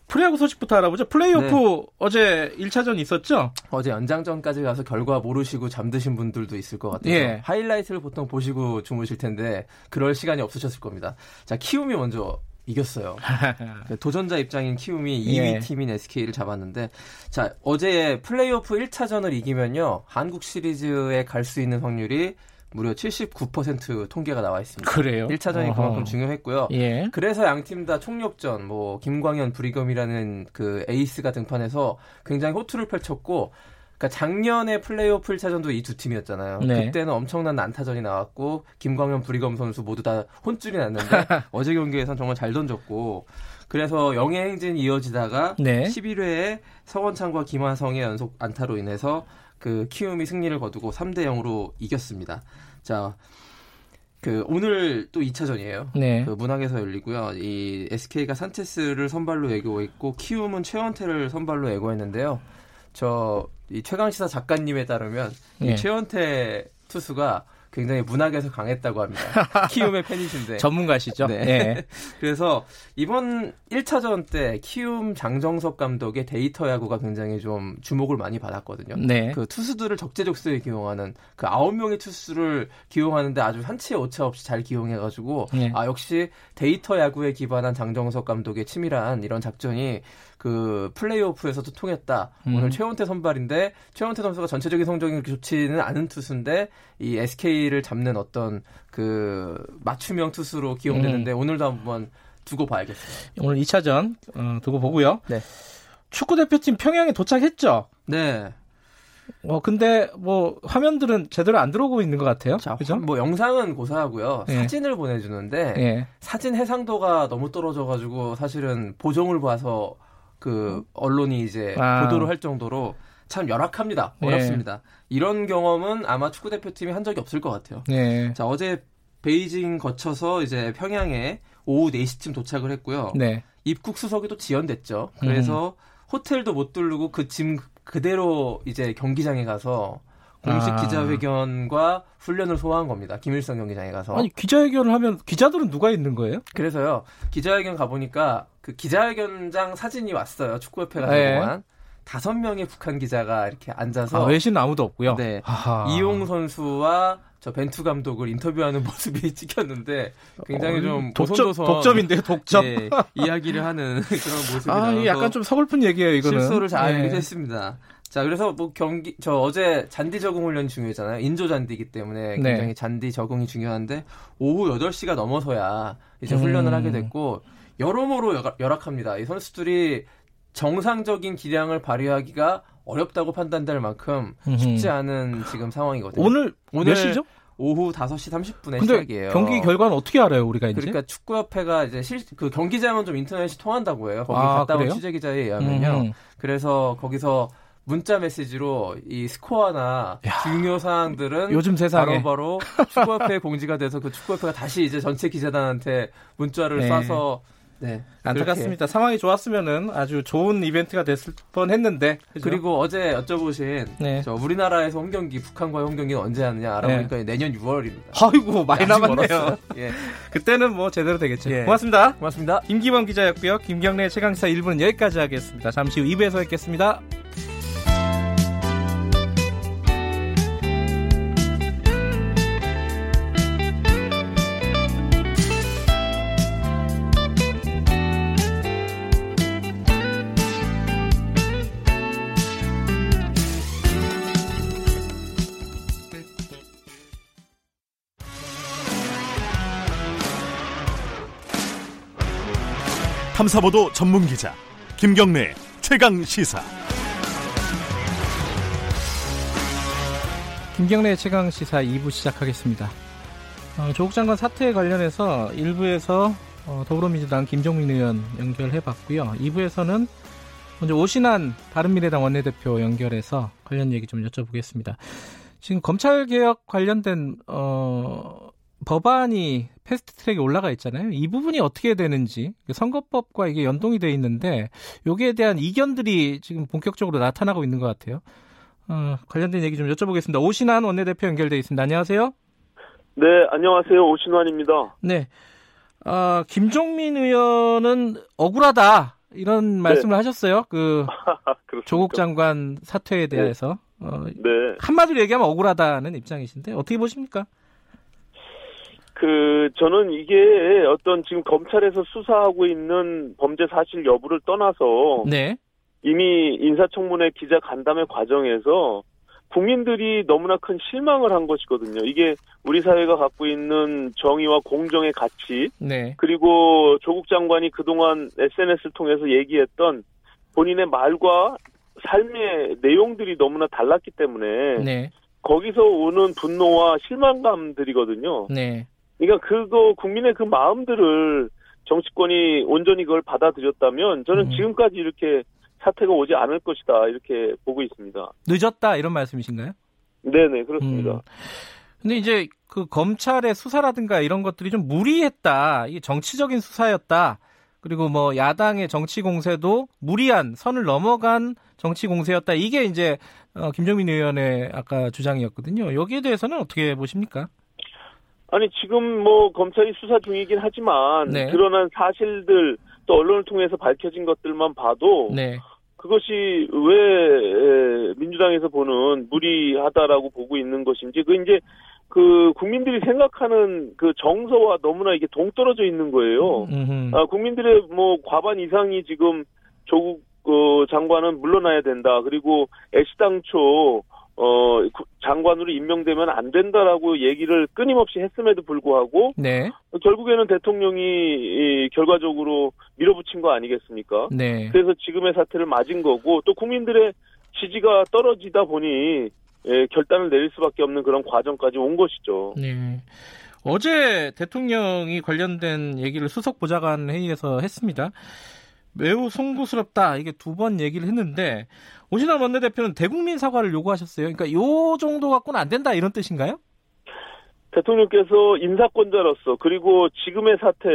프리야구 소식부터 알아보죠. 플레이오프 네. 어제 1차전 있었죠? 어제 연장전까지 가서 결과 모르시고 잠드신 분들도 있을 것 같아요. 예. 하이라이트를 보통 보시고 주무실 텐데 그럴 시간이 없으셨을 겁니다. 자, 키움이 먼저 이겼어요. 그 도전자 입장인 키움이 2위 예. 팀인 SK를 잡았는데 자 어제 플레이오프 1차전을 이기면요 한국 시리즈에 갈 수 있는 확률이 무려 79% 통계가 나와 있습니다. 그래요? 1차전이 어허. 그만큼 중요했고요. 예. 그래서 양 팀 다 총력전, 뭐 김광현, 브리검이라는 그 에이스가 등판해서 굉장히 호투를 펼쳤고 그러니까 작년에 플레이오프 1차전도 이 두 팀이었잖아요. 네. 그때는 엄청난 난타전이 나왔고 김광현, 브리검 선수 모두 다 혼쭐이 났는데 어제 경기에선 정말 잘 던졌고 그래서 영예 행진이 이어지다가 네. 11회에 서원창과 김하성의 연속 안타로 인해서 그 키움이 승리를 거두고 3대 0으로 이겼습니다. 자, 그 오늘 또 2차전이에요. 네. 그 문학에서 열리고요. 이 SK가 산체스를 선발로 예고했고 있 키움은 최원태를 선발로 예고했는데요. 저 이 최강 시사 작가님에 따르면 예. 이 최원태 투수가 굉장히 문학에서 강했다고 합니다. 키움의 팬이신데. 전문가시죠? 네. 네. 그래서 이번 1차전 때 키움 장정석 감독의 데이터 야구가 굉장히 좀 주목을 많이 받았거든요. 네. 그 투수들을 적재적소에 기용하는 그 9명의 투수를 기용하는데 아주 한치의 오차 없이 잘 기용해가지고 네. 아, 역시 데이터 야구에 기반한 장정석 감독의 치밀한 이런 작전이 그 플레이오프에서도 통했다. 음. 오늘 최원태 선발인데 최원태 선수가 전체적인 성적이 그렇게 좋지는 않은 투수인데 이 SK를 잡는 어떤 그 맞춤형 투수로 기용되는데 음. 오늘도 한번 두고 봐야겠습니다. 오늘 2차전 어, 두고 보고요. 네. 축구 대표팀 평양에 도착했죠. 네. 어 근데 뭐 화면들은 제대로 안 들어오고 있는 것 같아요. 자, 그죠? 뭐 영상은 고사하고요. 예. 사진을 보내주는데 예. 사진 해상도가 너무 떨어져가지고 사실은 보정을 봐서 그 언론이 이제 아. 보도를 할 정도로 참 열악합니다. 네. 어렵습니다. 네. 이런 경험은 아마 축구 대표팀이 한 적이 없을 것 같아요. 네. 자 어제 베이징 거쳐서 이제 평양에 오후 4시쯤 도착을 했고요. 네. 입국 수속이 또 지연됐죠. 그래서 음. 호텔도 못 두르고 그 짐 그대로 이제 경기장에 가서 공식 아. 기자회견과 훈련을 소화한 겁니다. 김일성 경기장에 가서. 아니 기자회견을 하면 기자들은 누가 있는 거예요? 그래서요. 기자회견 가 보니까 그 기자회견장 사진이 왔어요. 축구협회가 네. 동안. 다섯 명의 북한 기자가 이렇게 앉아서 아, 외신 아무도 없고요. 네. 아하. 이용 선수와 저 벤투 감독을 인터뷰하는 모습이 찍혔는데 굉장히 어, 좀 독점, 독점인데요, 독점. 네, 이야기를 하는 그런 모습이 아, 나와서 약간 좀 서글픈 얘기예요, 이거는. 실소를 잘 네. 했습니다. 자, 그래서 뭐 경기 저 어제 잔디 적응 훈련이 중요했잖아요. 인조 잔디이기 때문에 네. 굉장히 네. 잔디 적응이 중요한데 오후 8시가 넘어서야 이제 훈련을 음. 하게 됐고 여러모로 열악합니다. 이 선수들이 정상적인 기량을 발휘하기가 어렵다고 판단될 만큼 쉽지 않은 지금 상황이거든요. 오늘 오늘 몇 시죠? 오후 5시 30분에 시작이에요. 경기 결과는 어떻게 알아요, 우리가 이제? 그러니까 축구협회가 이제 실, 그 경기장은 좀 인터넷이 통한다고 해요. 거기 아, 갔다 온 취재 기자에 의하면요. 음. 그래서 거기서 문자 메시지로 이 스코어나 야, 중요 사항들은 요즘 세상에 바로바로 바로 축구협회 공지가 돼서 그 축구협회가 다시 이제 전체 기자단한테 문자를 네. 쏴서 네. 안타깝습니다. 상황이 좋았으면은 아주 좋은 이벤트가 됐을 뻔 했는데. 그죠? 그리고 어제 여쭤보신 네. 저 우리나라에서 홈 경기, 북한과의 홈 경기는 언제 하느냐 알아보니까 네. 내년 6월입니다. 아이고, 많이 남았네요. 예. 그때는 뭐 제대로 되겠죠. 예. 고맙습니다. 고맙습니다. 김기범 기자였고요. 김경래 최강사 1부는 여기까지 하겠습니다. 잠시 후 2부에서 뵙겠습니다. 탐사보도 전문 기자 김경래 최강 시사. 김경래 최강 시사 2부 시작하겠습니다. 어, 조국 장관 사태에 관련해서 1부에서 어, 더불어민주당 김종민 의원 연결해봤고요. 2부에서는 먼저 오신환 바른미래당 원내대표 연결해서 관련 얘기 좀 여쭤보겠습니다. 지금 검찰 개혁 관련된 어, 법안이 패스트 트랙에 올라가 있잖아요. 이 부분이 어떻게 되는지 선거법과 이게 연동이 돼 있는데 여기에 대한 이견들이 지금 본격적으로 나타나고 있는 것 같아요. 어, 관련된 얘기 좀 여쭤보겠습니다. 오신환 원내대표 연결돼 있습니다. 안녕하세요. 네, 안녕하세요. 오신환입니다. 네. 어, 김종민 의원은 억울하다 이런 네. 말씀을 네. 하셨어요. 그 조국 장관 사퇴에 네. 대해서 네. 어, 네. 한마디로 얘기하면 억울하다는 입장이신데 어떻게 보십니까? 그 저는 이게 어떤 지금 검찰에서 수사하고 있는 범죄 사실 여부를 떠나서 네. 이미 인사청문회 기자 간담회 과정에서 국민들이 너무나 큰 실망을 한 것이거든요. 이게 우리 사회가 갖고 있는 정의와 공정의 가치, 네. 그리고 조국 장관이 그동안 SNS를 통해서 얘기했던 본인의 말과 삶의 내용들이 너무나 달랐기 때문에 네. 거기서 오는 분노와 실망감들이거든요. 네. 그러니까 그거 국민의 그 마음들을 정치권이 온전히 그걸 받아들였다면 저는 음. 지금까지 이렇게 사태가 오지 않을 것이다 이렇게 보고 있습니다. 늦었다 이런 말씀이신가요? 네네 그렇습니다. 음. 근데 이제 그 검찰의 수사라든가 이런 것들이 좀 무리했다. 이게 정치적인 수사였다. 그리고 뭐 야당의 정치 공세도 무리한 선을 넘어간 정치 공세였다. 이게 이제 어, 김정민 의원의 아까 주장이었거든요. 여기에 대해서는 어떻게 보십니까? 아니 지금 뭐 검찰이 수사 중이긴 하지만 네. 드러난 사실들 또 언론을 통해서 밝혀진 것들만 봐도 네. 그것이 왜 민주당에서 보는 무리하다라고 보고 있는 것인지 그 이제 그 국민들이 생각하는 그 정서와 너무나 이게 동떨어져 있는 거예요. 아, 국민들의 뭐 과반 이상이 지금 조국 어, 장관은 물러나야 된다. 그리고 애시당초 어, 장관으로 임명되면 안 된다라고 얘기를 끊임없이 했음에도 불구하고 네. 결국에는 대통령이 이, 결과적으로 밀어붙인 거 아니겠습니까? 네. 그래서 지금의 사태를 맞은 거고 또 국민들의 지지가 떨어지다 보니 예, 결단을 내릴 수밖에 없는 그런 과정까지 온 것이죠. 네. 어제 대통령이 관련된 얘기를 수석 보좌관 회의에서 했습니다. 매우 송구스럽다 이게 두 번 얘기를 했는데 오신환 원내대표는 대국민 사과를 요구하셨어요. 그러니까 요 정도 갖고는 안 된다 이런 뜻인가요? 대통령께서 인사권자로서 그리고 지금의 사태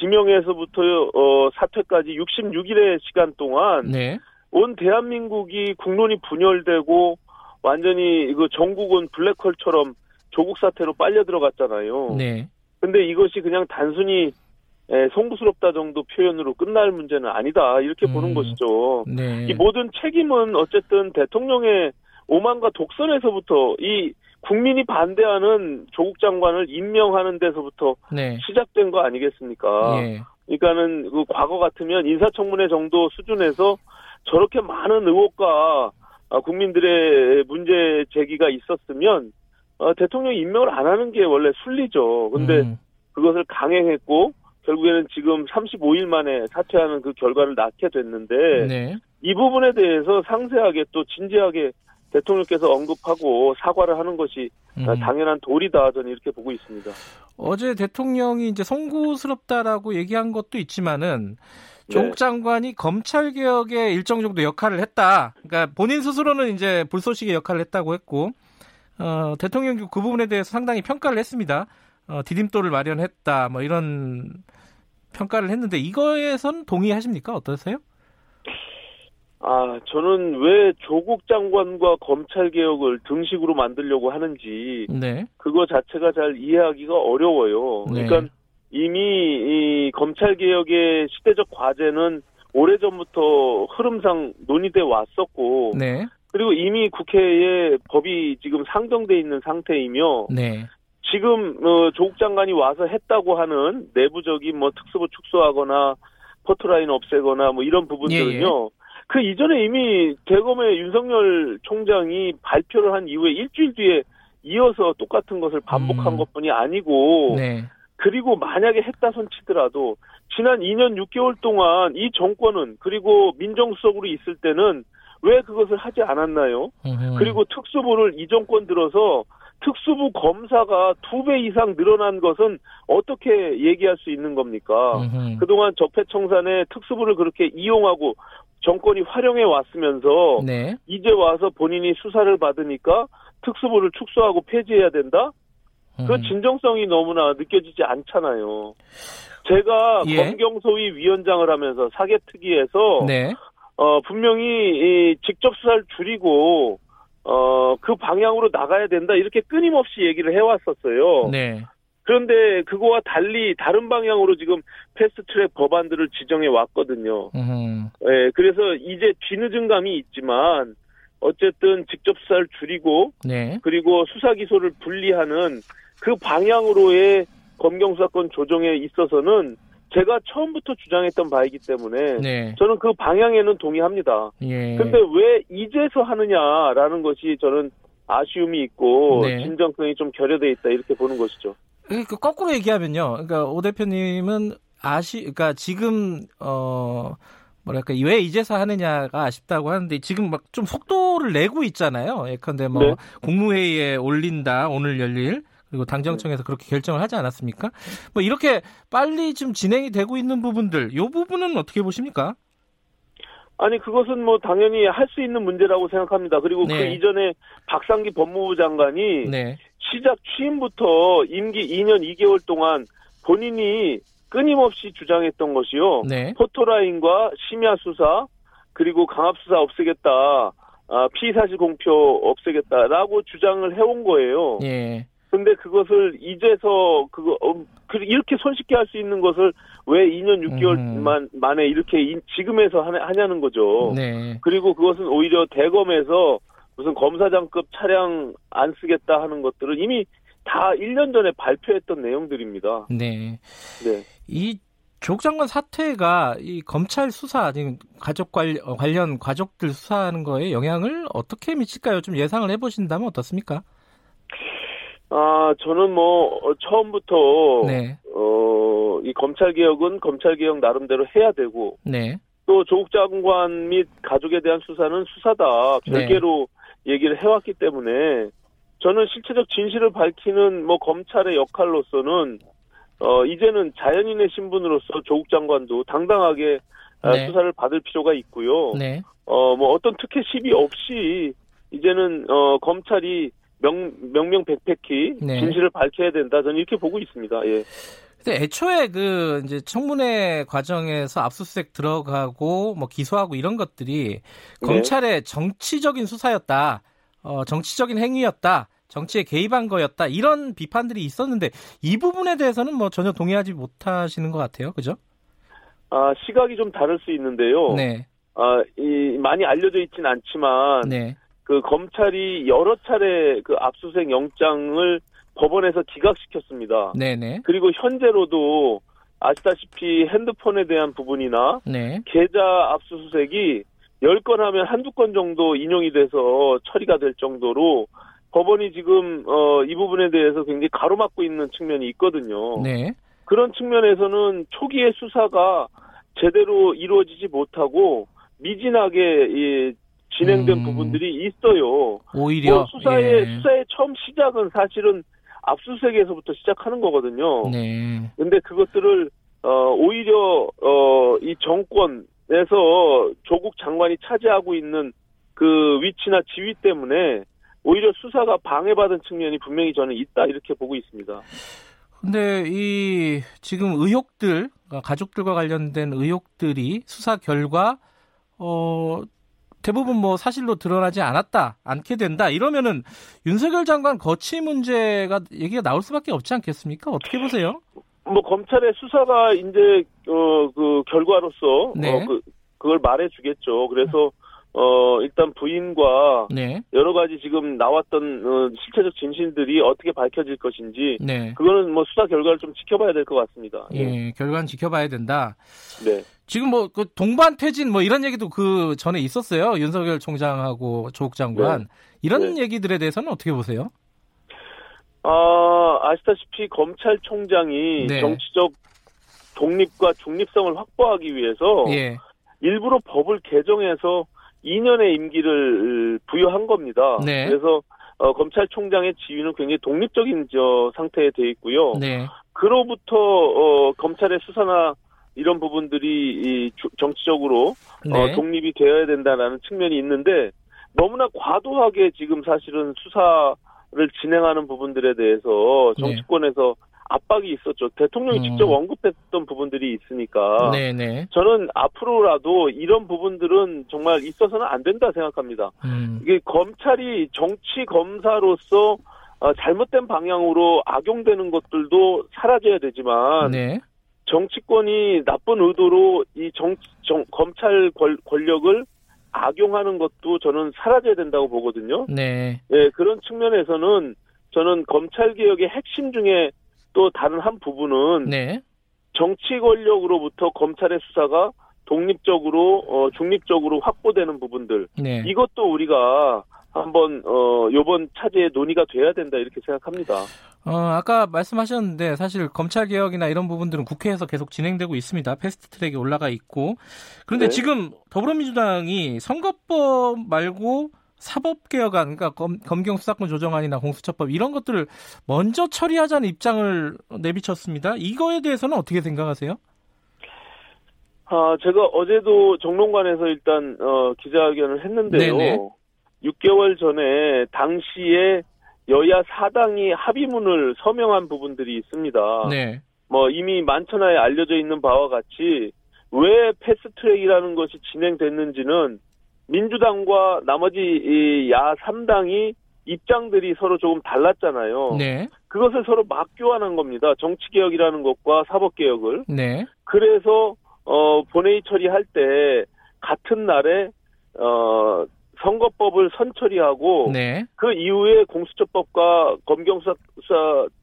지명에서부터 어, 사퇴까지 66일의 시간 동안 네. 온 대한민국이 국론이 분열되고 완전히 그 전국은 블랙홀처럼 조국 사태로 빨려 들어갔잖아요. 네. 근데 이것이 그냥 단순히 예, 송구스럽다 정도 표현으로 끝날 문제는 아니다 이렇게 음, 보는 것이죠. 네. 이 모든 책임은 어쨌든 대통령의 오만과 독선에서부터 이 국민이 반대하는 조국 장관을 임명하는 데서부터 네. 시작된 거 아니겠습니까? 예. 그러니까는 그 과거 같으면 인사청문회 정도 수준에서 저렇게 많은 의혹과 아, 국민들의 문제 제기가 있었으면 어, 대통령 임명을 안 하는 게 원래 순리죠. 근데 음. 그것을 강행했고 결국에는 지금 35일 만에 사퇴하는 그 결과를 낳게 됐는데 네. 이 부분에 대해서 상세하게 또 진지하게 대통령께서 언급하고 사과를 하는 것이 음. 당연한 도리다 저는 이렇게 보고 있습니다. 어제 대통령이 이제 송구스럽다라고 얘기한 것도 있지만은 네. 조국 장관이 검찰 개혁에 일정 정도 역할을 했다. 그러니까 본인 스스로는 이제 불쏘시개 역할을 했다고 했고 어, 대통령도 그 부분에 대해서 상당히 평가를 했습니다. 어, 디딤돌을 마련했다. 뭐 이런 평가를 했는데 이거에선 동의하십니까? 어떠세요? 아, 저는 왜 조국 장관과 검찰 개혁을 등식으로 만들려고 하는지 네. 그거 자체가 잘 이해하기가 어려워요. 네. 그러니까 이미 이 검찰 개혁의 시대적 과제는 오래전부터 흐름상 논의돼 왔었고 네. 그리고 이미 국회에 법이 지금 상정돼 있는 상태이며 네. 지금 어, 조국 장관이 와서 했다고 하는 내부적인 뭐 특수부 축소하거나 포토라인 없애거나 뭐 이런 부분들은요. 예, 예. 그 이전에 이미 대검의 윤석열 총장이 발표를 한 이후에 일주일 뒤에 이어서 똑같은 것을 반복한 음. 것뿐이 아니고 네. 그리고 만약에 했다 손 치더라도 지난 2년 6개월 동안 이 정권은 그리고 민정수석으로 있을 때는 왜 그것을 하지 않았나요? 으흠. 그리고 특수부를 이 정권 들어서 특수부 검사가 두 배 이상 늘어난 것은 어떻게 얘기할 수 있는 겁니까? 으흠. 그동안 적폐청산에 특수부를 그렇게 이용하고 정권이 활용해 왔으면서 네. 이제 와서 본인이 수사를 받으니까 특수부를 축소하고 폐지해야 된다? 그 음. 진정성이 너무나 느껴지지 않잖아요. 제가 예. 검경소위 위원장을 하면서 사개특위에서 네. 어, 분명히 이 직접 수사를 줄이고 어, 그 방향으로 나가야 된다 이렇게 끊임없이 얘기를 해왔었어요. 네. 그런데 그거와 달리 다른 방향으로 지금 패스트트랙 법안들을 지정해 왔거든요. 예, 그래서 이제 뒤늦은 감이 있지만 어쨌든 직접 수사를 줄이고 네. 그리고 수사 기소를 분리하는 그 방향으로의 검경 수사권 조정에 있어서는 제가 처음부터 주장했던 바이기 때문에 네. 저는 그 방향에는 동의합니다. 예. 근데 왜 이제서 하느냐라는 것이 저는 아쉬움이 있고 네. 진정성이 좀 결여돼 있다 이렇게 보는 것이죠. 그 거꾸로 얘기하면요. 그러니까 오 대표님은 아시 그러니까 지금 어 뭐랄까 왜 이제서 하느냐가 아쉽다고 하는데 지금 막 좀 속도를 내고 있잖아요. 예컨대 뭐 네. 국무회의에 올린다 오늘 열릴 그리고 당정청에서 그렇게 결정을 하지 않았습니까? 뭐 이렇게 빨리 좀 진행이 되고 있는 부분들, 이 부분은 어떻게 보십니까? 아니 그것은 뭐 당연히 할 수 있는 문제라고 생각합니다. 그리고 그 네. 그 이전에 박상기 법무부 장관이 네. 시작 취임부터 임기 2년 2개월 동안 본인이 끊임없이 주장했던 것이요. 네. 포토라인과 심야 수사 그리고 강압 수사 없애겠다. 아, 피의 사실 공표 없애겠다라고 주장을 해온 거예요. 예. 근데 그것을 이제서 그거 어, 이렇게 손쉽게 할 수 있는 것을 왜 2년 6개월만 음. 만에 이렇게 지금에서 하냐 는 거죠. 네. 그리고 그것은 오히려 대검에서 무슨 검사장급 차량 안 쓰겠다 하는 것들은 이미 다 1년 전에 발표했던 내용들입니다. 네. 네. 이 조장관 사태가 이 검찰 수사 아니 가족 어, 관련 가족들 수사하는 거에 영향을 어떻게 미칠까요? 좀 예상을 해보신다면 어떻습니까? 아, 저는 뭐, 어, 처음부터, 네. 어, 이 검찰개혁은 검찰개혁 나름대로 해야 되고, 네. 또 조국 장관 및 가족에 대한 수사는 수사다, 별개로 네. 얘기를 해왔기 때문에, 저는 실체적 진실을 밝히는 뭐 검찰의 역할로서는, 어, 이제는 자연인의 신분으로서 조국 장관도 당당하게 아, 네. 수사를 받을 필요가 있고요. 네. 어, 뭐 어떤 특혜 시비 없이, 이제는, 어, 검찰이 명, 명명백백히 네. 진실을 밝혀야 된다. 저는 이렇게 보고 있습니다. 예. 근데 애초에 그 이제 청문회 과정에서 압수수색 들어가고 뭐 기소하고 이런 것들이 네. 검찰의 정치적인 수사였다. 어, 정치적인 행위였다. 정치에 개입한 거였다. 이런 비판들이 있었는데 이 부분에 대해서는 뭐 전혀 동의하지 못하시는 것 같아요. 그죠? 아, 시각이 좀 다를 수 있는데요. 네. 아, 이 많이 알려져 있진 않지만 네. 그 검찰이 여러 차례 그 압수수색 영장을 법원에서 기각시켰습니다. 네네. 그리고 현재로도 아시다시피 핸드폰에 대한 부분이나 네. 계좌 압수수색이 10건 하면 한두 건 정도 인용이 돼서 처리가 될 정도로 법원이 지금 어, 이 부분에 대해서 굉장히 가로막고 있는 측면이 있거든요. 네. 그런 측면에서는 초기의 수사가 제대로 이루어지지 못하고 미진하게 이 진행된 음. 부분들이 있어요. 오히려 뭐 수사의 예. 수사의 처음 시작은 사실은 압수수색에서부터 시작하는 거거든요. 네. 근데 그것들을 어 오히려 어이 정권에서 조국 장관이 차지하고 있는 그 위치나 지위 때문에 오히려 수사가 방해받은 측면이 분명히 저는 있다 이렇게 보고 있습니다. 근데 이 지금 의혹들 가족들과 관련된 의혹들이 수사 결과 어 대부분 뭐 사실로 드러나지 않았다, 않게 된다 이러면은 윤석열 장관 거취 문제가 얘기가 나올 수밖에 없지 않겠습니까? 어떻게 보세요? 뭐 검찰의 수사가 이제 어 그 결과로서 네. 어, 그 그걸 말해주겠죠. 그래서 어, 일단 부인과 네. 여러 가지 지금 나왔던 어, 실체적 진실들이 어떻게 밝혀질 것인지 네. 그거는 뭐 수사 결과를 좀 지켜봐야 될 것 같습니다. 예, 예, 결과는 지켜봐야 된다. 네. 지금 뭐 그 동반 퇴진 뭐 이런 얘기도 그 전에 있었어요. 윤석열 총장하고 조국 장관 네. 이런 네. 얘기들에 대해서는 어떻게 보세요? 아 아시다시피 검찰총장이 네. 정치적 독립과 중립성을 확보하기 위해서 예. 일부러 법을 개정해서 2년의 임기를 부여한 겁니다. 네. 그래서 어, 검찰총장의 지위는 굉장히 독립적인 저 상태에 돼 있고요. 네. 그로부터 어, 검찰의 수사나 이런 부분들이 이 정치적으로 어, 네. 어, 독립이 되어야 된다라는 측면이 있는데 너무나 과도하게 지금 사실은 수사를 진행하는 부분들에 대해서 네. 정치권에서 네. 압박이 있었죠. 대통령이 음. 직접 언급했던 부분들이 있으니까. 네네. 네. 저는 앞으로라도 이런 부분들은 정말 있어서는 안 된다 생각합니다. 음. 이게 검찰이 정치 검사로서 어, 잘못된 방향으로 악용되는 것들도 사라져야 되지만 네. 정치권이 나쁜 의도로 이 정, 정 검찰 권, 권력을 악용하는 것도 저는 사라져야 된다고 보거든요. 네. 네 그런 측면에서는 저는 검찰 개혁의 핵심 중에 또 다른 한 부분은 네. 정치 권력으로부터 검찰의 수사가 독립적으로 어, 중립적으로 확보되는 부분들 네. 이것도 우리가 한번 어 요번 차제에 논의가 돼야 된다 이렇게 생각합니다. 어 아까 말씀하셨는데 사실 검찰 개혁이나 이런 부분들은 국회에서 계속 진행되고 있습니다. 패스트 트랙에 올라가 있고 그런데 네. 지금 더불어민주당이 선거법 말고 사법 개혁안, 그러니까 검, 검경 수사권 조정안이나 공수처법 이런 것들을 먼저 처리하자는 입장을 내비쳤습니다. 이거에 대해서는 어떻게 생각하세요? 아, 제가 어제도 정론관에서 일단 어, 기자회견을 했는데요. 네네. 6개월 전에 당시에 여야 사당이 합의문을 서명한 부분들이 있습니다. 네. 뭐 이미 만천하에 알려져 있는 바와 같이 왜 패스트트랙이라는 것이 진행됐는지는 민주당과 나머지 야 3당이 입장들이 서로 조금 달랐잖아요. 네. 그것을 서로 맞교환한 겁니다. 정치개혁이라는 것과 사법개혁을. 네. 그래서, 어, 본회의 처리할 때 같은 날에, 어, 선거법을 선처리하고 네. 그 이후에 공수처법과 검경수사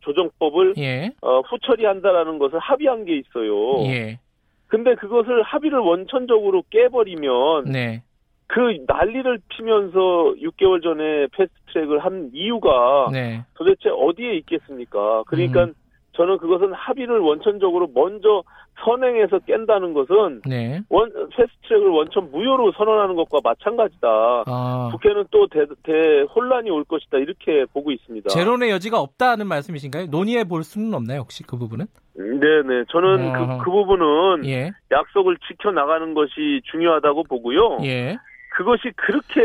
조정법을 예. 어, 후처리한다라는 것을 합의한 게 있어요. 예. 근데 그것을 합의를 원천적으로 깨버리면 네. 그 난리를 피면서 6개월 전에 패스트트랙을 한 이유가 네. 도대체 어디에 있겠습니까? 그러니까 음. 저는 그것은 합의를 원천적으로 먼저 선행해서 깬다는 것은 네. 원 패스트트랙을 원천 무효로 선언하는 것과 마찬가지다. 아. 국회는 또 대, 대 혼란이 올 것이다 이렇게 보고 있습니다. 제론의 여지가 없다는 말씀이신가요? 논의해 볼 수는 없나요 혹시 그 부분은? 네네 저는 그, 그 부분은 예. 약속을 지켜 나가는 것이 중요하다고 보고요. 예. 그것이 그렇게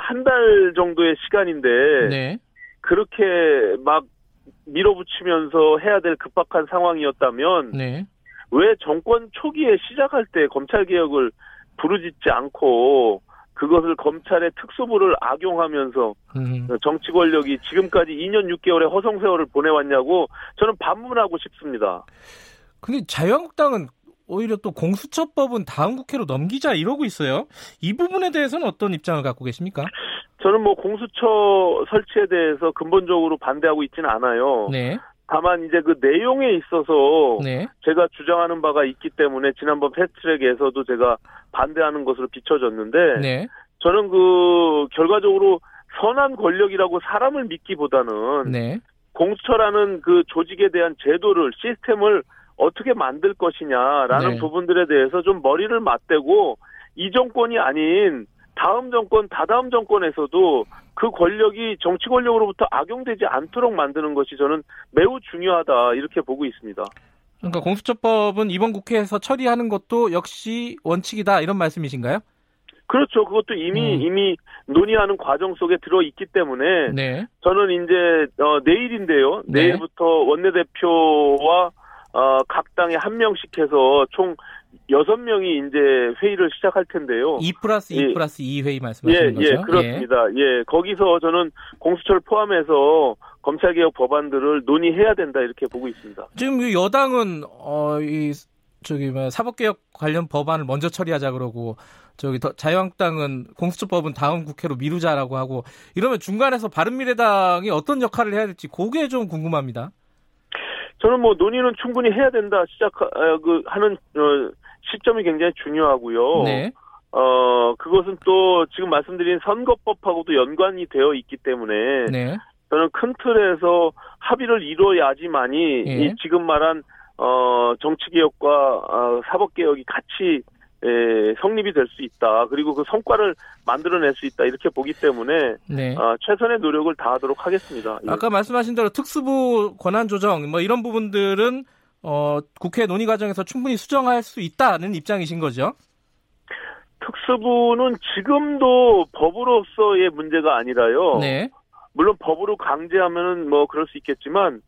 한 달 정도의 시간인데 네. 그렇게 막 밀어붙이면서 해야 될 급박한 상황이었다면 네. 왜 정권 초기에 시작할 때 검찰 개혁을 부르짖지 않고 그것을 검찰의 특수부를 악용하면서 음. 정치 권력이 지금까지 2년 6개월의 허송 세월을 보내왔냐고 저는 반문하고 싶습니다. 근데 자유한국당은 오히려 또 공수처법은 다음 국회로 넘기자 이러고 있어요. 이 부분에 대해서는 어떤 입장을 갖고 계십니까? 저는 뭐 공수처 설치에 대해서 근본적으로 반대하고 있지는 않아요. 네. 다만 이제 그 내용에 있어서 네. 제가 주장하는 바가 있기 때문에 지난번 패스트트랙에서도 제가 반대하는 것으로 비춰졌는데 네. 저는 그 결과적으로 선한 권력이라고 사람을 믿기보다는 네. 공수처라는 그 조직에 대한 제도를 시스템을 어떻게 만들 것이냐라는 네. 부분들에 대해서 좀 머리를 맞대고 이 정권이 아닌 다음 정권, 다다음 정권에서도 그 권력이 정치 권력으로부터 악용되지 않도록 만드는 것이 저는 매우 중요하다 이렇게 보고 있습니다. 그러니까 공수처법은 이번 국회에서 처리하는 것도 역시 원칙이다 이런 말씀이신가요? 그렇죠. 그것도 이미 음. 이미 논의하는 과정 속에 들어 있기 때문에 네. 저는 이제 어, 내일인데요. 네. 내일부터 원내대표와 어, 각 당에 한 명씩 해서 총 여섯 명이 이제 회의를 시작할 텐데요. 2 플러스 2 예. 플러스 2 회의 말씀하시는 예, 거죠? 예, 그렇습니다. 예. 예, 거기서 저는 공수처를 포함해서 검찰개혁 법안들을 논의해야 된다 이렇게 보고 있습니다. 지금 여당은 어, 이 저기 뭐 사법개혁 관련 법안을 먼저 처리하자 그러고 저기 더 자유한국당은 공수처법은 다음 국회로 미루자라고 하고 이러면 중간에서 바른미래당이 어떤 역할을 해야 될지 그게 좀 궁금합니다. 저는 뭐 논의는 충분히 해야 된다 시작 그 하는 어, 시점이 굉장히 중요하고요. 네. 어 그것은 또 지금 말씀드린 선거법하고도 연관이 되어 있기 때문에 네. 저는 큰 틀에서 합의를 이뤄야지만이 네. 이 지금 말한 어 정치 개혁과 어, 사법 개혁이 같이 에, 성립이 될 수 있다. 그리고 그 성과를 만들어낼 수 있다. 이렇게 보기 때문에 네. 어, 최선의 노력을 다하도록 하겠습니다. 예. 아까 말씀하신 대로 특수부 권한 조정 뭐 이런 부분들은 어, 국회 논의 과정에서 충분히 수정할 수 있다는 입장이신 거죠? 특수부는 지금도 법으로서의 문제가 아니라요. 네. 물론 법으로 강제하면은 뭐 그럴 수 있겠지만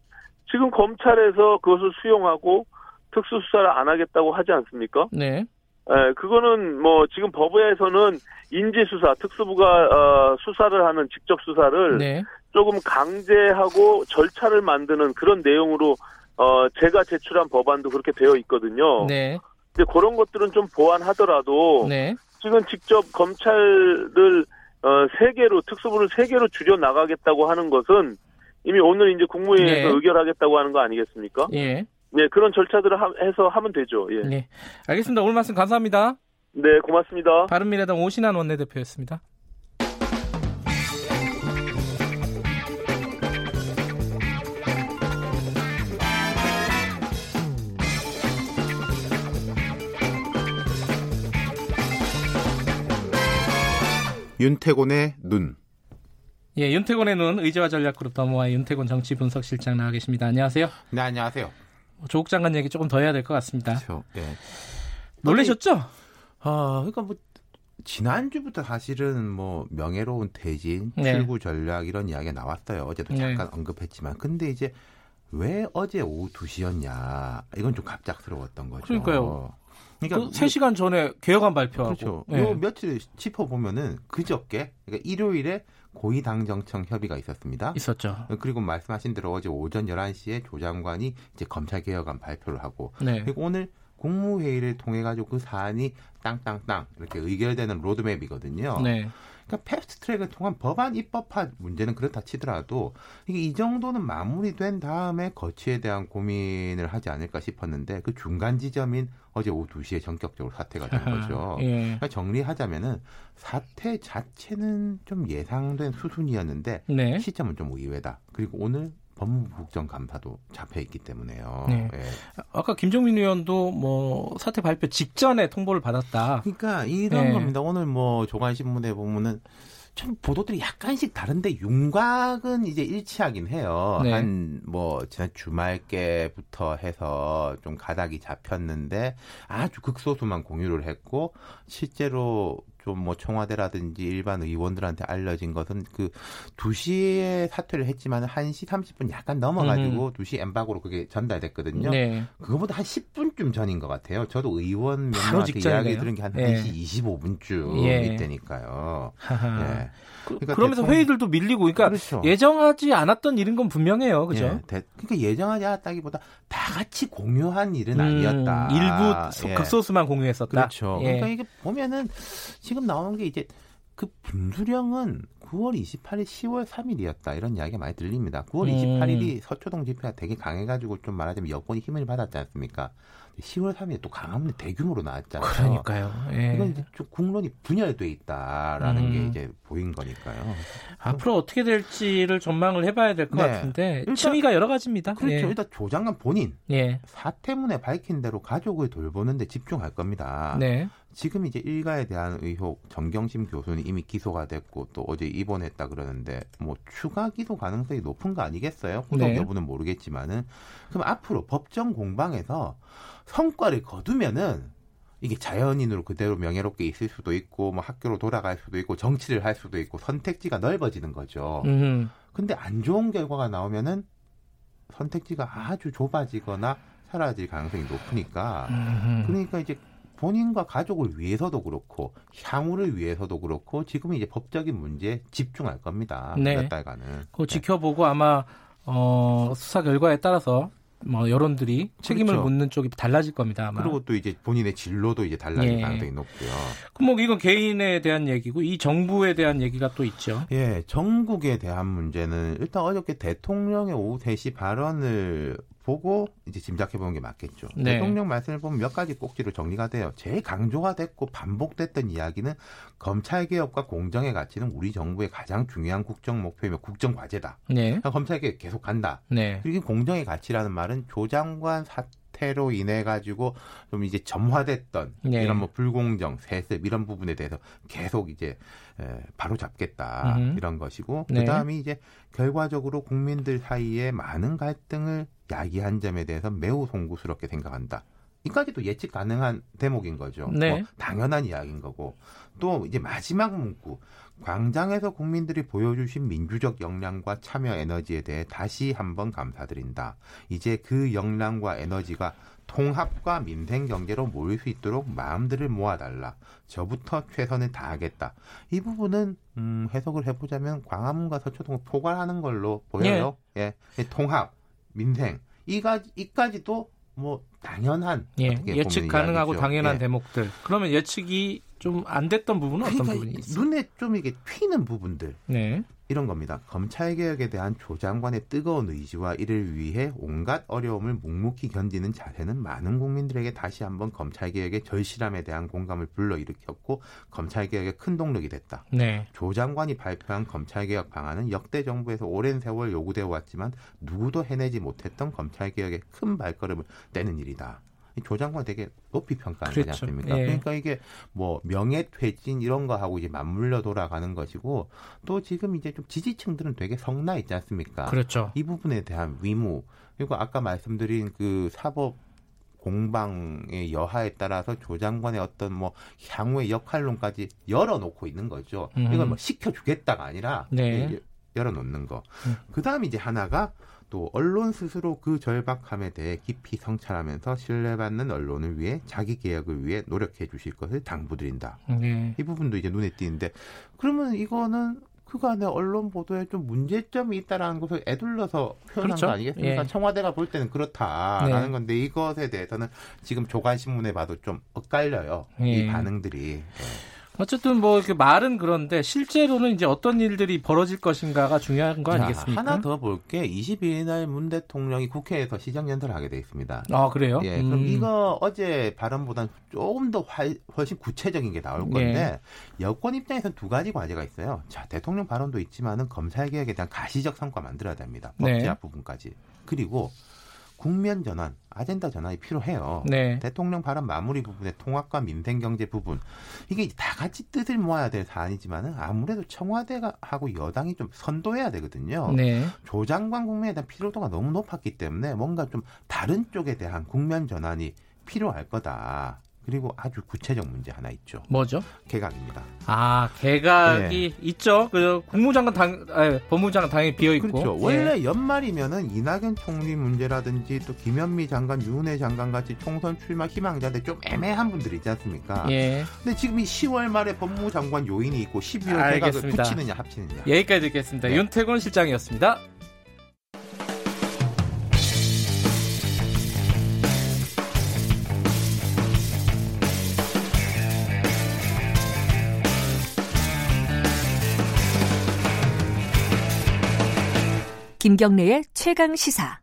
지금 검찰에서 그것을 수용하고 특수수사를 안 하겠다고 하지 않습니까? 네. 예, 그거는 뭐 지금 법에서는 인지수사, 특수부가 어, 수사를 하는 직접 수사를 네. 조금 강제하고 절차를 만드는 그런 내용으로 어, 제가 제출한 법안도 그렇게 되어 있거든요. 네. 근데 그런 것들은 좀 보완하더라도 네. 지금 직접 검찰을 어, 세 개로 특수부를 세 개로 줄여 나가겠다고 하는 것은 이미 오늘 이제 국무회의에서 네. 의결하겠다고 하는 거 아니겠습니까? 예. 네, 그런 절차들을 하, 해서 하면 되죠. 예. 네. 알겠습니다. 오늘 말씀 감사합니다. 네, 고맙습니다. 바른미래당 오신환 원내대표였습니다. 윤태곤의 눈. 예, 윤태곤의 눈 의제와 전략그룹 더모아 윤태곤 정치 분석실장 나와 계십니다. 안녕하세요. 네, 안녕하세요. 조국 장관 얘기 조금 더 해야 될 것 같습니다. 그렇죠. 네. 놀라셨죠? 아, 그러니까 뭐 지난주부터 사실은 뭐 명예로운 퇴진, 네. 출구 전략 이런 이야기가 나왔어요. 어제도 네. 잠깐 네. 언급했지만. 근데 이제 왜 어제 오후 2시였냐. 이건 좀 갑작스러웠던 거죠. 그러니까요. 그러니까 그 3시간 전에 개혁안 발표하고. 그렇죠. 네. 요 며칠 짚어보면은 그저께, 그러니까 일요일에 고위당정청 협의가 있었습니다. 있었죠. 그리고 말씀하신 대로 어제 오전 11시에 조 장관이 이제 검찰개혁안 발표를 하고. 네. 그리고 오늘 국무회의를 통해 가지고 그 사안이 땅땅땅 이렇게 의결되는 로드맵이거든요. 네. 그러니까 패스트 트랙을 통한 법안 입법화 문제는 그렇다 치더라도 이게 이 정도는 마무리된 다음에 거치에 대한 고민을 하지 않을까 싶었는데 그 중간 지점인 어제 오후 2시에 전격적으로 사퇴가 된 거죠. 예. 그러니까 정리하자면은 사퇴 자체는 좀 예상된 수순이었는데 네. 시점은 좀 의외다. 그리고 오늘 법무부 국정감사도 잡혀 있기 때문에요. 네. 네. 아까 김종민 의원도 뭐 사태 발표 직전에 통보를 받았다. 그러니까 이런 네. 겁니다. 오늘 뭐 조간 신문에 보면은 좀 보도들이 약간씩 다른데 윤곽은 이제 일치하긴 해요. 네. 한뭐 지난 주말께부터 해서 좀 가닥이 잡혔는데 아주 극소수만 공유를 했고 실제로 좀 뭐 청와대라든지 일반 의원들한테 알려진 것은 그 2시에 사퇴를 했지만 1시 30분 약간 넘어가지고 음. 2시 엠박으로 그게 전달됐거든요. 네. 그거보다 한 10분쯤 전인 것 같아요. 저도 의원 몇 명한테 이야기 들은 게한 네. 1시 25분쯤 예. 이때니까요. 예. 그, 그러니까 그러면서 대통령... 회의들도 밀리고, 그러니까 그렇죠. 예정하지 않았던 일인 건 분명해요, 그죠? 예, 대, 그러니까 예정하지 않았다기보다 다 같이 공유한 일은 음, 아니었다. 일부 예. 극소수만 공유했었다. 그렇죠. 예. 그러니까 이게 보면은 지금 나오는 게 이제 그 분수령은 9월 28일, 10월 3일이었다 이런 이야기가 많이 들립니다. 9월 음. 28일이 서초동 집회가 되게 강해가지고 좀 말하자면 여권이 힘을 받았지 않습니까? 10월 3일에 또 강화문에 대규모로 나왔잖아요. 그러니까요. 예. 이건 이제 좀 국론이 분열돼 있다라는 음. 게 이제 보인 거니까요. 앞으로 어떻게 될지를 전망을 해봐야 될것 네. 같은데 일단, 층위가 여러 가지입니다. 그렇죠. 예. 일단 조 장관 본인 예. 사태문에 밝힌 대로 가족을 돌보는데 집중할 겁니다. 네. 지금 이제 일가에 대한 의혹 정경심 교수는 이미 기소가 됐고 또 어제 입원했다 그러는데 뭐 추가 기소 가능성이 높은 거 아니겠어요? 후속 네. 여부는 모르겠지만은 그럼 앞으로 법정 공방에서 성과를 거두면은 이게 자연인으로 그대로 명예롭게 있을 수도 있고 뭐 학교로 돌아갈 수도 있고 정치를 할 수도 있고 선택지가 넓어지는 거죠. 음. 근데 안 좋은 결과가 나오면은 선택지가 아주 좁아지거나 사라질 가능성이 높으니까 음. 그러니까 이제 본인과 가족을 위해서도 그렇고 향후를 위해서도 그렇고 지금은 이제 법적인 문제에 집중할 겁니다. 네. 몇 달간은. 그 지켜보고 아마 어, 수사 결과에 따라서 뭐 여론들이 책임을 그렇죠. 묻는 쪽이 달라질 겁니다. 아마. 그리고 또 이제 본인의 진로도 이제 달라질 예. 가능성이 높고요. 그럼 뭐 이건 개인에 대한 얘기고 이 정부에 대한 얘기가 또 있죠. 예, 전국에 대한 문제는 일단 어저께 대통령의 오후 3시 발언을 보고 이제 짐작해 보는 게 맞겠죠. 네. 대통령 말씀을 보면 몇 가지 꼭지로 정리가 돼요. 제일 강조가 됐고 반복됐던 이야기는 검찰 개혁과 공정의 가치는 우리 정부의 가장 중요한 국정 목표이며 국정 과제다. 네. 검찰 개혁 계속 간다. 네. 그리고 공정의 가치라는 말은 조 장관 사 사태로 인해 가지고 좀 이제 점화됐던 네. 이런 뭐 불공정, 세습 이런 부분에 대해서 계속 이제 에, 바로 잡겠다 음. 이런 것이고 네. 그다음에 이제 결과적으로 국민들 사이에 많은 갈등을 야기한 점에 대해서 매우 송구스럽게 생각한다. 이까지도 예측 가능한 대목인 거죠. 네. 뭐 당연한 이야기인 거고 또 이제 마지막 문구 광장에서 국민들이 보여주신 민주적 역량과 참여 에너지에 대해 다시 한번 감사드린다. 이제 그 역량과 에너지가 통합과 민생 경제로 모일 수 있도록 마음들을 모아달라. 저부터 최선을 다하겠다. 이 부분은 음, 해석을 해보자면 광화문과 서초동을 포괄하는 걸로 보여요. 예, 예. 통합, 민생 이까지 이까지도 뭐 당연한 예, 예측 가능하고 이야기죠. 당연한 예. 대목들. 그러면 예측이 좀 안 됐던 부분은 어떤 그러니까 부분이 있어요? 눈에 좀 이게 튀는 부분들. 네. 이런 겁니다. 검찰 개혁에 대한 조 장관의 뜨거운 의지와 이를 위해 온갖 어려움을 묵묵히 견디는 자세는 많은 국민들에게 다시 한번 검찰 개혁의 절실함에 대한 공감을 불러일으켰고 검찰 개혁의 큰 동력이 됐다. 네. 조 장관이 발표한 검찰 개혁 방안은 역대 정부에서 오랜 세월 요구되어 왔지만 누구도 해내지 못했던 검찰 개혁의 큰 발걸음을 떼는 일이다. 조 장관 되게 높이 평가하는 그렇죠. 거지 않습니까? 예. 그러니까 이게 뭐 명예퇴진 이런 거 하고 이제 맞물려 돌아가는 것이고 또 지금 이제 좀 지지층들은 되게 성나 있지 않습니까? 그렇죠. 이 부분에 대한 위무 그리고 아까 말씀드린 그 사법 공방의 여하에 따라서 조 장관의 어떤 뭐 향후의 역할론까지 열어놓고 있는 거죠. 음. 이걸 뭐 시켜주겠다가 아니라 네. 열어놓는 거. 음. 그 다음에 이제 하나가 또 언론 스스로 그 절박함에 대해 깊이 성찰하면서 신뢰받는 언론을 위해 자기 개혁을 위해 노력해 주실 것을 당부드린다. 네. 이 부분도 이제 눈에 띄는데 그러면 이거는 그간의 언론 보도에 좀 문제점이 있다라는 것을 애둘러서 표현한 그렇죠? 거 아니겠습니까? 예. 청와대가 볼 때는 그렇다라는 네. 건데 이것에 대해서는 지금 조간신문에 봐도 좀 엇갈려요. 예. 이 반응들이. 네. 어쨌든 뭐 이렇게 말은 그런데 실제로는 이제 어떤 일들이 벌어질 것인가가 중요한 거 아니겠습니까? 하나 더 볼게 22일 날문 대통령이 국회에서 시정 연설을 하게 돼 있습니다. 아 그래요? 예, 그럼 음. 이거 어제 발언보다는 조금 더 훨씬 구체적인 게 나올 건데 네. 여권 입장에서는 두 가지 과제가 있어요. 자 대통령 발언도 있지만은 검찰 개혁에 대한 가시적 성과 만들어야 됩니다. 법제화 네. 부분까지 그리고 국면 전환, 아젠다 전환이 필요해요. 네. 대통령 발언 마무리 부분의 통합과 민생 경제 부분 이게 다 같이 뜻을 모아야 될 사안이지만은 아무래도 청와대가 하고 여당이 좀 선도해야 되거든요. 네. 조 장관 국면에 대한 필요도가 너무 높았기 때문에 뭔가 좀 다른 쪽에 대한 국면 전환이 필요할 거다. 그리고 아주 구체적 문제 하나 있죠. 뭐죠? 개각입니다. 아, 개각이 네. 있죠. 그 국무장관 당, 아니, 법무장관 당연히 비어 있고. 그렇죠. 예. 원래 연말이면은 이낙연 총리 문제라든지 또 김현미 장관, 유은혜 장관 같이 총선 출마 희망자인데 좀 애매한 분들 있지 않습니까? 예. 근데 지금 이 10월 말에 법무장관 요인이 있고 12월 개각을 붙이느냐 합치느냐. 여기까지 듣겠습니다. 네. 윤태곤 실장이었습니다. 김경래의 최강 시사.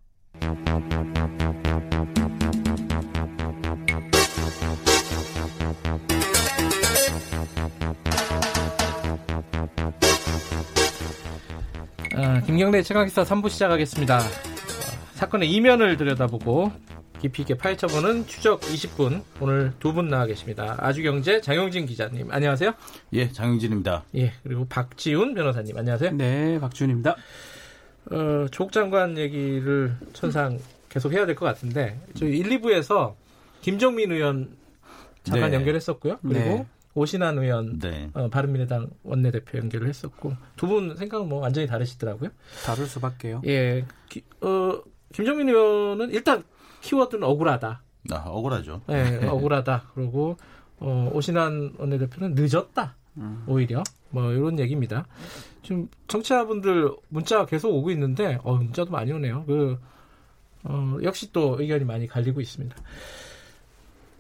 아, 김경래 최강시사 3부 시작하겠습니다. 사건의 이면을 들여다보고 깊이 있게 파헤쳐보는 추적 20분 오늘 두 분 나와 계십니다. 아주경제 장영진 기자님 안녕하세요. 예, 장영진입니다. 예, 그리고 박지훈 변호사님 안녕하세요. 네, 박지훈입니다. 어, 조국 장관 얘기를 천상 계속 해야 될 것 같은데 저희 1, 2부에서 김정민 의원 잠깐 네. 연결했었고요. 그리고 네. 오신환 의원 네. 어, 바른미래당 원내대표 연결을 했었고 두 분 생각은 뭐 완전히 다르시더라고요. 다를 수밖에요. 예, 기, 어, 김정민 의원은 일단 키워드는 억울하다. 아, 억울하죠. 네, 억울하다. 그리고 어, 오신환 원내대표는 늦었다. 음. 오히려 뭐 이런 얘기입니다. 지금 청취자분들 문자 계속 오고 있는데 어, 문자도 많이 오네요. 그 어, 역시 또 의견이 많이 갈리고 있습니다.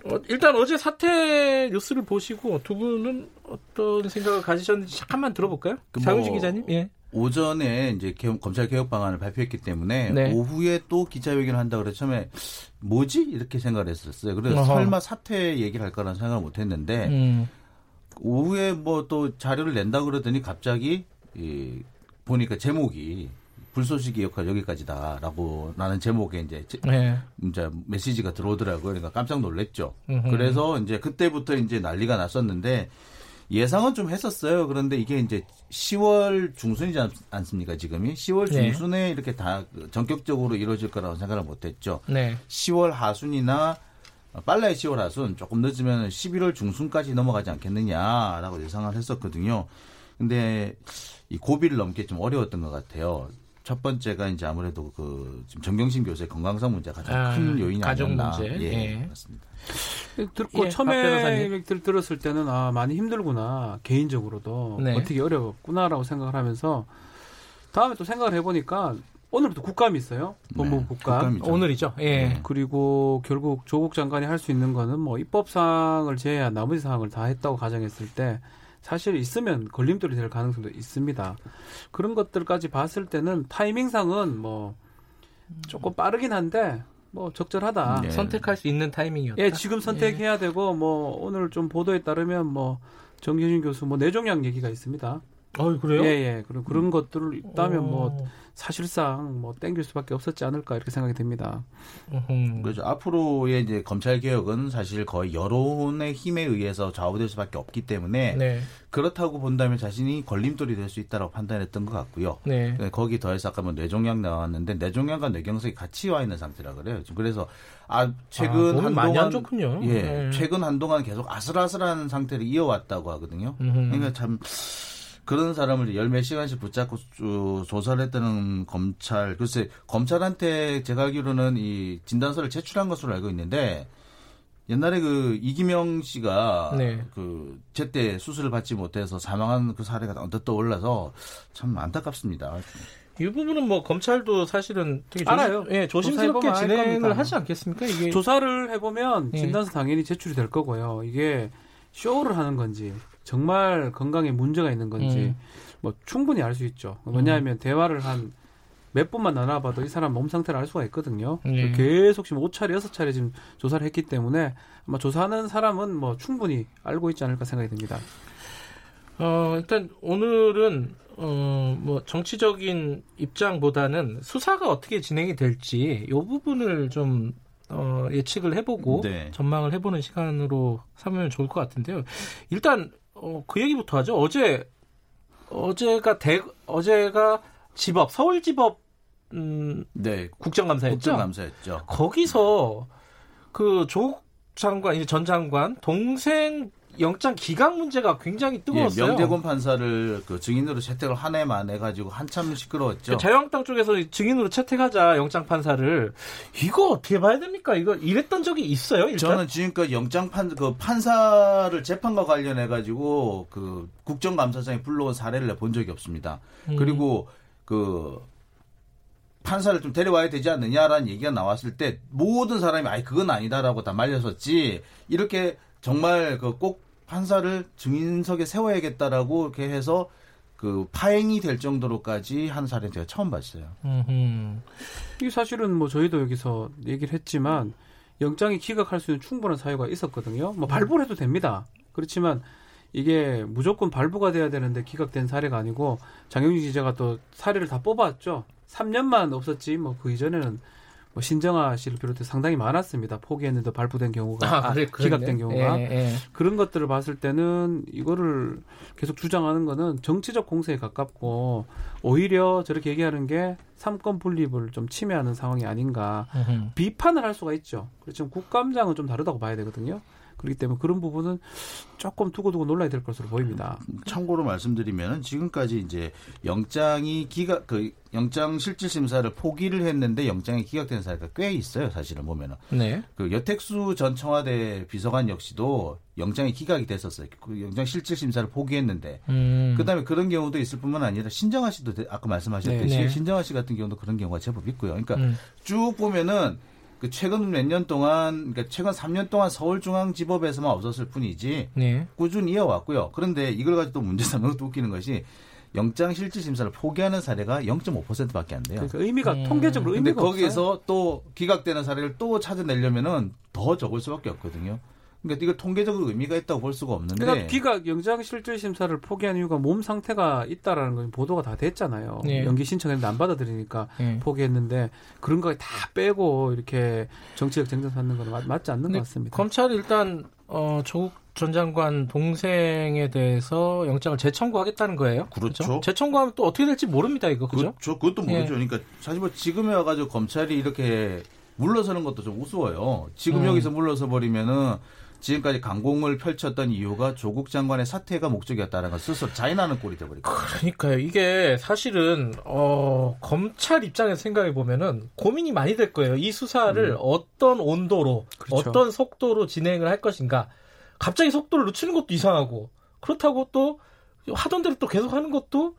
어, 일단 어제 사태 뉴스를 보시고 두 분은 어떤 생각을 가지셨는지 잠깐만 들어볼까요? 그 장윤진 뭐, 기자님. 예. 오전에 이제 개혁, 검찰 개혁 방안을 발표했기 때문에 네. 오후에 또 기자회견을 한다 그래서 처음에 뭐지 이렇게 생각을 했었어요. 그래서 어허. 설마 사퇴 얘기를 할까라는 생각을 못 했는데 음. 오후에 뭐 또 자료를 낸다 그러더니 갑자기 이 보니까 제목이 불쏘시개 역할 여기까지다라고 라는 제목에 이제 네. 이제 메시지가 들어오더라고요. 그러니까 깜짝 놀랐죠. 음흠. 그래서 이제 그때부터 이제 난리가 났었는데 예상은 좀 했었어요. 그런데 이게 이제 10월 중순이지 않 습니까, 지금이? 10월 중순에 네. 이렇게 다 전격적으로 이루어질 거라고 생각을 못 했죠. 네. 10월 하순이나 빨라야 10월 하순, 조금 늦으면 11월 중순까지 넘어가지 않겠느냐라고 예상을 했었거든요. 근데 이 고비를 넘기 좀 어려웠던 것 같아요. 첫 번째가 이제 아무래도 그 지금 정경심 교수의 건강상 문제가 가장 아, 큰 요인이 가족 아니었나. 문제. 예, 예. 맞습니다. 듣고 예, 처음에 들, 들었을 때는 아 많이 힘들구나 개인적으로도 네. 어떻게 어려웠구나라고 생각을 하면서 다음에 또 생각을 해보니까 오늘부터 국감이 있어요. 법무부 네, 국감. 오늘이죠. 예. 네. 그리고 결국 조국 장관이 할 수 있는 거는 뭐 입법 사항을 제외한 나머지 사항을 다 했다고 가정했을 때 사실 있으면 걸림돌이 될 가능성도 있습니다. 그런 것들까지 봤을 때는 타이밍상은 뭐 조금 빠르긴 한데 뭐 적절하다. 네. 선택할 수 있는 타이밍이었다. 예, 지금 선택해야 예. 되고 뭐 오늘 좀 보도에 따르면 뭐 정규진 교수 뭐 내종양 얘기가 있습니다. 어, 그래요? 예, 예. 그런 그런 것들을 있다면 뭐 오. 뭐 사실상 뭐 땡길 수밖에 없었지 않을까 이렇게 생각이 됩니다. 그렇죠. 앞으로의 이제 검찰 개혁은 사실 거의 여론의 힘에 의해서 좌우될 수밖에 없기 때문에 네. 그렇다고 본다면 자신이 걸림돌이 될 수 있다고 판단했던 것 같고요. 네. 네. 거기 더해서 아까 뭐 뇌종양 나왔는데 뇌종양과 뇌경색이 같이 와 있는 상태라 그래요. 그래서 아 최근 아, 한동안 좋군요. 예, 네. 최근 한동안 계속 아슬아슬한 상태를 이어왔다고 하거든요. 음흠. 그러니까 참. 그런 사람을 열 몇 시간씩 붙잡고 조사를 했다는 검찰. 글쎄, 검찰한테 제가 알기로는 이 진단서를 제출한 것으로 알고 있는데, 옛날에 그 이기명 씨가 네. 그 제때 수술을 받지 못해서 사망한 그 사례가 언뜻 떠올라서 참 안타깝습니다. 이 부분은 뭐 검찰도 사실은 되게 조심, 알아요. 예, 조심스럽게 진행을 하지 않겠습니까? 이게 조사를 해보면 예. 진단서 당연히 제출이 될 거고요. 이게 쇼를 하는 건지 정말 건강에 문제가 있는 건지 음. 뭐 충분히 알 수 있죠. 왜냐하면 음. 대화를 한 몇 번만 나눠봐도 이 사람 몸 상태를 알 수가 있거든요. 네. 계속 지금 5차례, 6차례 지금 조사를 했기 때문에 아마 조사하는 사람은 뭐 충분히 알고 있지 않을까 생각이 듭니다. 어, 일단 오늘은 어, 뭐 정치적인 입장보다는 수사가 어떻게 진행이 될지 이 부분을 좀 어, 예측을 해보고 네. 전망을 해보는 시간으로 삼으면 좋을 것 같은데요. 일단 어, 그 얘기부터 하죠. 어제 어제가 대 어제가 지법 서울지법 음, 네 국정감사였죠. 국정감사였죠. 거기서 그 조국 장관 이제 전 장관 동생 영장 기각 문제가 굉장히 뜨거웠어요. 예, 명대권 판사를 그 증인으로 채택을 한 해만 해가지고 한참 시끄러웠죠. 그 자유한국당 쪽에서 증인으로 채택하자 영장 판사를 이거 어떻게 봐야 됩니까? 이거 이랬던 적이 있어요? 일단? 저는 지금까지 영장 판 그 판사를 재판과 관련해 가지고 그 국정감사장에 불러온 사례를 본 적이 없습니다. 음. 그리고 그 판사를 좀 데려와야 되지 않느냐라는 얘기가 나왔을 때 모든 사람이 아이 그건 아니다라고 다 말렸었지 이렇게 정말 그 꼭 판사를 증인석에 세워야겠다라고 이렇게 해서 그 파행이 될 정도로까지 한 사례는 제가 처음 봤어요. 이게 사실은 뭐 저희도 여기서 얘기를 했지만 영장이 기각할 수 있는 충분한 사유가 있었거든요. 뭐 발부를 해도 됩니다. 그렇지만 이게 무조건 발부가 돼야 되는데 기각된 사례가 아니고 장영진 기자가 또 사례를 다 뽑았죠. 3년만 없었지 뭐 그 이전에는 뭐 신정아 씨를 비롯해 상당히 많았습니다. 포기했는데 발부된 경우가 아, 그래, 기각된 경우가 예, 예. 그런 것들을 봤을 때는 이거를 계속 주장하는 거는 정치적 공세에 가깝고 오히려 저렇게 얘기하는 게 삼권 분립을 좀 침해하는 상황이 아닌가 으흠. 비판을 할 수가 있죠. 그렇지만 국감장은 좀 다르다고 봐야 되거든요. 그렇기 때문에 그런 부분은 조금 두고두고 놀라야 될 것으로 보입니다. 참고로 말씀드리면 지금까지 이제 영장이 기각 그 영장 실질 심사를 포기를 했는데 영장이 기각된 사례가 꽤 있어요. 사실은 보면은. 네. 그 여택수 전 청와대 비서관 역시도 영장이 기각이 됐었어요. 그 영장 실질 심사를 포기했는데. 음. 그다음에 그런 경우도 있을 뿐만 아니라 신정아 씨도 아까 말씀하셨듯이 네, 네. 신정아 씨 같은 경우도 그런 경우가 제법 있고요. 그러니까 음. 쭉 보면은 그 최근 몇 년 동안 그러니까 최근 3년 동안 서울중앙지법에서만 없었을 뿐이지 네. 꾸준히 이어왔고요. 그런데 이걸 가지고 또 문제 삼는 것도 웃기는 것이 영장 실질 심사를 포기하는 사례가 0.5%밖에 안 돼요. 그러니까 의미가 음. 통계적으로 의미가 근데 거기서 없어요? 또 기각되는 사례를 또 찾아내려면은 더 적을 수밖에 없거든요. 그러니까 이걸 통계적으로 의미가 있다고 볼 수가 없는데. 그러니까 기각 영장 실질 심사를 포기한 이유가 몸 상태가 있다라는 건 보도가 다 됐잖아요. 네. 연기 신청했는데 안 받아들이니까 네. 포기했는데 그런 거 다 빼고 이렇게 정치적 쟁점 삼는 건 맞, 지 않는 것 같습니다. 검찰이 일단 어, 조국 전 장관 동생에 대해서 영장을 재청구하겠다는 거예요. 그렇죠. 그렇죠? 재청구하면 또 어떻게 될지 모릅니다, 이거. 그죠? 그렇죠. 그것도 모르죠. 예. 그러니까 사실 뭐 지금에 와가지고 검찰이 이렇게 물러서는 것도 좀 우스워요. 지금 음. 여기서 물러서 버리면은 지금까지 강공을 펼쳤던 이유가 조국 장관의 사퇴가 목적이었다는 걸 스스로 자인하는 꼴이 돼버리고. 그러니까요. 이게 사실은 어, 검찰 입장에서 생각해 보면은 고민이 많이 될 거예요. 이 수사를 음. 어떤 온도로, 그렇죠. 어떤 속도로 진행을 할 것인가. 갑자기 속도를 늦추는 것도 이상하고 그렇다고 또 하던 대로 또 계속 하는 것도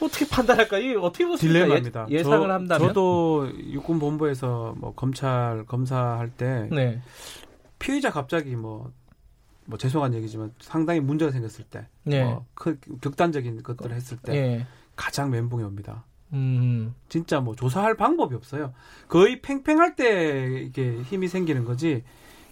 어떻게 판단할까? 이 어떻게 보십니까? 딜레마입니다. 예, 상을 한다면 저도 육군 본부에서 뭐 검찰 검사할 때 네. 피의자 갑자기 뭐, 뭐 죄송한 얘기지만 상당히 문제가 생겼을 때, 네. 뭐큰 극단적인 것들을 했을 때 네. 가장 멘붕이 옵니다. 음. 진짜 뭐 조사할 방법이 없어요. 거의 팽팽할 때 이게 힘이 생기는 거지.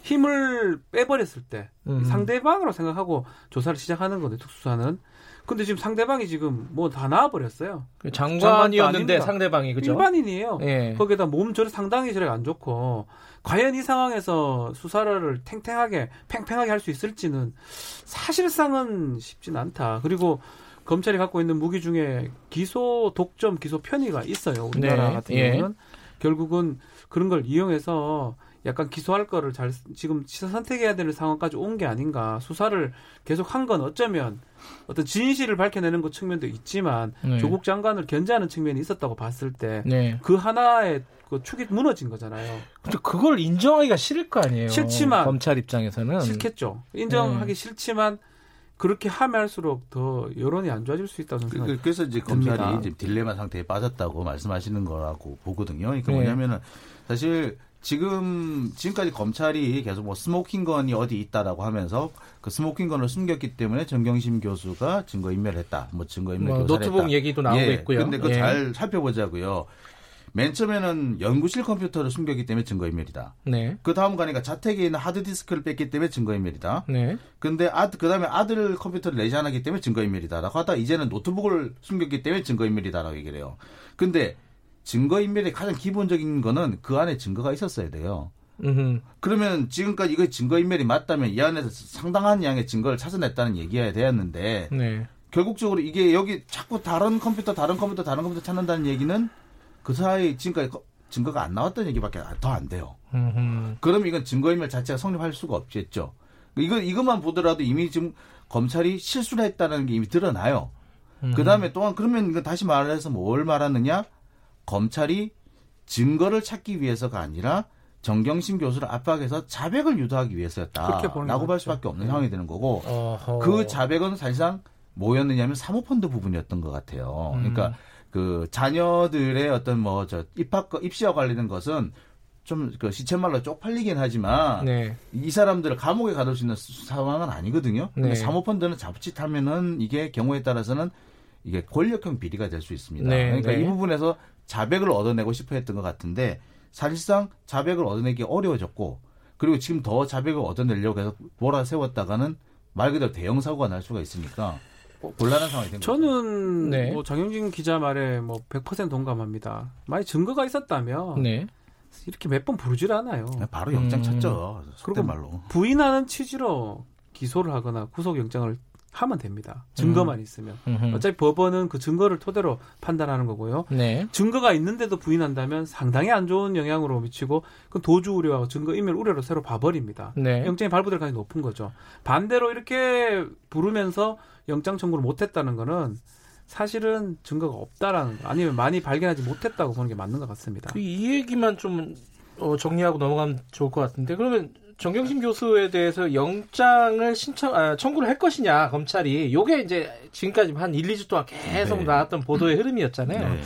힘을 빼버렸을 때 음. 상대방으로 생각하고 조사를 시작하는 건데 특수사는 근데 지금 상대방이 지금 뭐 다 나와버렸어요. 그 장관이었는데 상대방이 그죠? 일반인이에요. 예. 거기다 몸 저리 상당히 저리 안 좋고 과연 이 상황에서 수사를 탱탱하게 팽팽하게 할 수 있을지는 사실상은 쉽진 않다. 그리고 검찰이 갖고 있는 무기 중에 기소 독점, 기소 편의가 있어요. 우리나라 네. 같은 예. 경우는 결국은 그런 걸 이용해서 약간 기소할 거를 잘 지금 선택해야 되는 상황까지 온 게 아닌가. 수사를 계속 한 건 어쩌면 어떤 진실을 밝혀내는 것 측면도 있지만 네. 조국 장관을 견제하는 측면이 있었다고 봤을 때그 네. 그 하나의 그 축이 무너진 거잖아요. 근데 그걸 인정하기가 싫을 거 아니에요. 싫지만 검찰 입장에서는 싫겠죠. 인정하기 네. 싫지만 그렇게 하면 할수록 더 여론이 안 좋아질 수 있다고 생각합니다. 그, 그래서 이제 검찰이 이제 딜레마 상태에 빠졌다고 말씀하시는 거라고 보거든요. 그러니까 네. 뭐냐면은 사실 지금 지금까지 검찰이 계속 뭐 스모킹건이 어디 있다라고 하면서 그 스모킹건을 숨겼기 때문에 정경심 교수가 증거 인멸했다. 뭐 증거 인멸 뭐, 교사를 노트북 얘기도 나오고 예, 있고요. 근데 그거 예. 잘 살펴보자고요. 맨 처음에는 연구실 컴퓨터를 숨겼기 때문에 증거인멸이다. 네. 그 다음 가니까 자택에 있는 하드디스크를 뺐기 때문에 증거인멸이다. 네. 근데 아드 그 다음에 아들 컴퓨터를 내지 않았기 때문에 증거인멸이다라고 하다 이제는 노트북을 숨겼기 때문에 증거인멸이다라고 얘기를 해요. 근데 증거인멸의 가장 기본적인 거는 그 안에 증거가 있었어야 돼요. 음흠. 그러면 지금까지 이거 증거인멸이 맞다면 이 안에서 상당한 양의 증거를 찾아냈다는 얘기여야 되었는데 네. 결국적으로 이게 여기 자꾸 다른 컴퓨터 다른 컴퓨터 다른 컴퓨터 찾는다는 얘기는 그 사이 지금까지 증거가 안 나왔다는 얘기밖에 더 안 돼요. 음흠. 그럼 이건 증거인멸 자체가 성립할 수가 없겠죠. 이거 이것만 보더라도 이미 지금 검찰이 실수를 했다는 게 이미 드러나요. 그 다음에 또한 그러면 이거 다시 말해서 뭘 말하느냐? 검찰이 증거를 찾기 위해서가 아니라 정경심 교수를 압박해서 자백을 유도하기 위해서였다라고 볼 수밖에 없는 네. 상황이 되는 거고 어허. 그 자백은 사실상 뭐였느냐면 사모펀드 부분이었던 것 같아요. 음. 그러니까 그 자녀들의 어떤 뭐 저 입학 입시와 관련된 것은 좀그 시쳇말로 쪽팔리긴 하지만 네. 이 사람들을 감옥에 가둘 수 있는 상황은 아니거든요. 네. 사모펀드는 자칫하면은 이게 경우에 따라서는 이게 권력형 비리가 될 수 있습니다. 네. 그러니까 이 네. 부분에서 자백을 얻어내고 싶어 했던 것 같은데 사실상 자백을 얻어내기 어려워졌고 그리고 지금 더 자백을 얻어내려고 해서 몰아세웠다가는 말 그대로 대형 사고가 날 수가 있으니까 곤란한 상황이 된 거죠. 저는 네. 뭐 장영진 기자 말에 뭐 100% 동감합니다. 만약 증거가 있었다면 네. 이렇게 몇 번 부르질 않아요. 네, 바로 영장 음. 찾죠. 그리고 말로 부인하는 취지로 기소를 하거나 구속영장을 하면 됩니다. 증거만 음. 있으면. 음흠. 어차피 법원은 그 증거를 토대로 판단하는 거고요. 네. 증거가 있는데도 부인한다면 상당히 안 좋은 영향으로 미치고 그 도주 우려하고 증거 인멸 우려로 새로 봐버립니다. 네. 영장이 발부될 가능성이 높은 거죠. 반대로 이렇게 부르면서 영장 청구를 못했다는 거는 사실은 증거가 없다라는 거 아니면 많이 발견하지 못했다고 보는 게 맞는 것 같습니다. 이 얘기만 좀 어, 정리하고 넘어가면 좋을 것 같은데 그러면 정경심 교수에 대해서 영장을 신청 아, 청구를 할 것이냐 검찰이 요게 이제 지금까지 한 1, 2주 동안 계속 네. 나왔던 보도의 흐름이었잖아요. 네.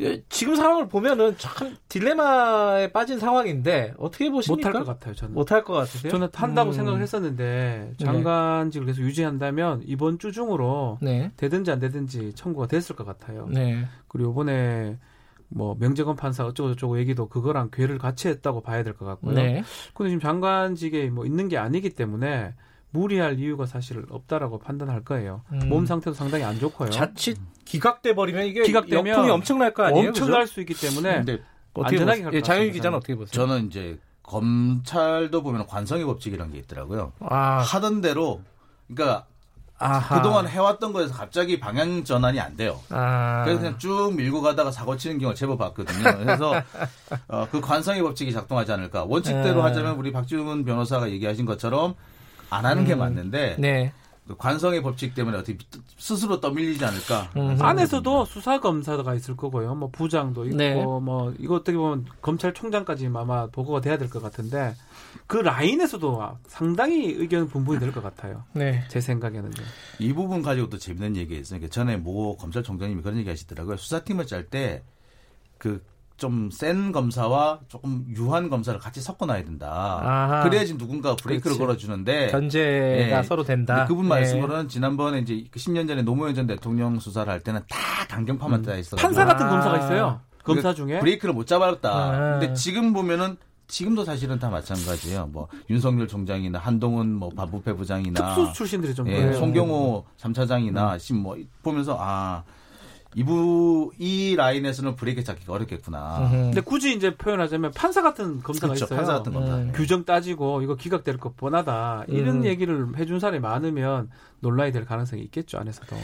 예, 지금 상황을 보면은 참 딜레마에 빠진 상황인데 어떻게 보십니까? 못할 것 같아요. 저는 못할 것 같으세요? 저는 한다고 음. 생각을 했었는데 네. 장관직을 계속 유지한다면 이번 주 중으로 네. 되든지 안 되든지 청구가 됐을 것 같아요. 네. 그리고 이번에 뭐 명재건 판사 어쩌고저쩌고 얘기도 그거랑 괴를 같이 했다고 봐야 될 것 같고요. 네. 근데 지금 장관직에 뭐 있는 게 아니기 때문에 무리할 이유가 사실 없다라고 판단할 거예요. 음. 몸 상태도 상당히 안 좋고요. 자칫 기각돼 버리면 이게 기각되면 역풍이 엄청날 거 아니에요? 엄청날 그죠? 수 있기 때문에 안전하게 갈 예, 장윤 기자는 어떻게 보세요? 저는 이제 검찰도 보면 관성의 법칙이라는 게 있더라고요. 아. 하던 대로 그러니까 아하. 그동안 해왔던 거에서 갑자기 방향 전환이 안 돼요. 아. 그래서 그냥 쭉 밀고 가다가 사고 치는 경우를 제법 봤거든요. 그래서 어, 그 관성의 법칙이 작동하지 않을까. 원칙대로 아. 하자면 우리 박지훈 변호사가 얘기하신 것처럼 안 하는 게 음. 맞는데 네. 그 관성의 법칙 때문에 어떻게 스스로 떠밀리지 않을까. 음. 안에서도 수사 검사가 있을 거고요. 뭐 부장도 있고 네. 뭐 이거 어떻게 보면 검찰총장까지 아마 보고가 돼야 될 것 같은데 그 라인에서도 상당히 의견 분분이 될 것 같아요. 네. 제 생각에는요. 이 부분 가지고 또 재밌는 얘기가 있어요. 그러니까 전에 모 검찰총장님이 그런 얘기 하시더라고요. 수사팀을 짤 때 그 좀 센 검사와 조금 유한 검사를 같이 섞어놔야 된다. 아하. 그래야지 누군가 브레이크를 그렇지. 걸어주는데 견제가 예. 서로 된다. 그분 말씀으로는 네. 지난번에 이제 10년 그 전에 노무현 전 대통령 수사를 할 때는 다 강경파만 음. 있어. 판사 같은 검사가 있어요. 검사 중에 브레이크를 못 잡았다. 아. 근데 지금 보면은 지금도 사실은 다 마찬가지예요. 뭐 윤석열 총장이나 한동훈 뭐 반부패 부장이나 특수 출신들이 좀 예, 송경호 3차장이나 음. 뭐 보면서 아 이부 이 라인에서는 브레이크 잡기가 어렵겠구나. 음. 근데 굳이 이제 표현하자면 판사 같은 검사가 그렇죠, 있어요. 판사 같은 검사. 음. 규정 따지고 이거 기각될 것 뻔하다. 이런 음. 얘기를 해준 사람이 많으면 논란이 될 가능성이 있겠죠 안에서도.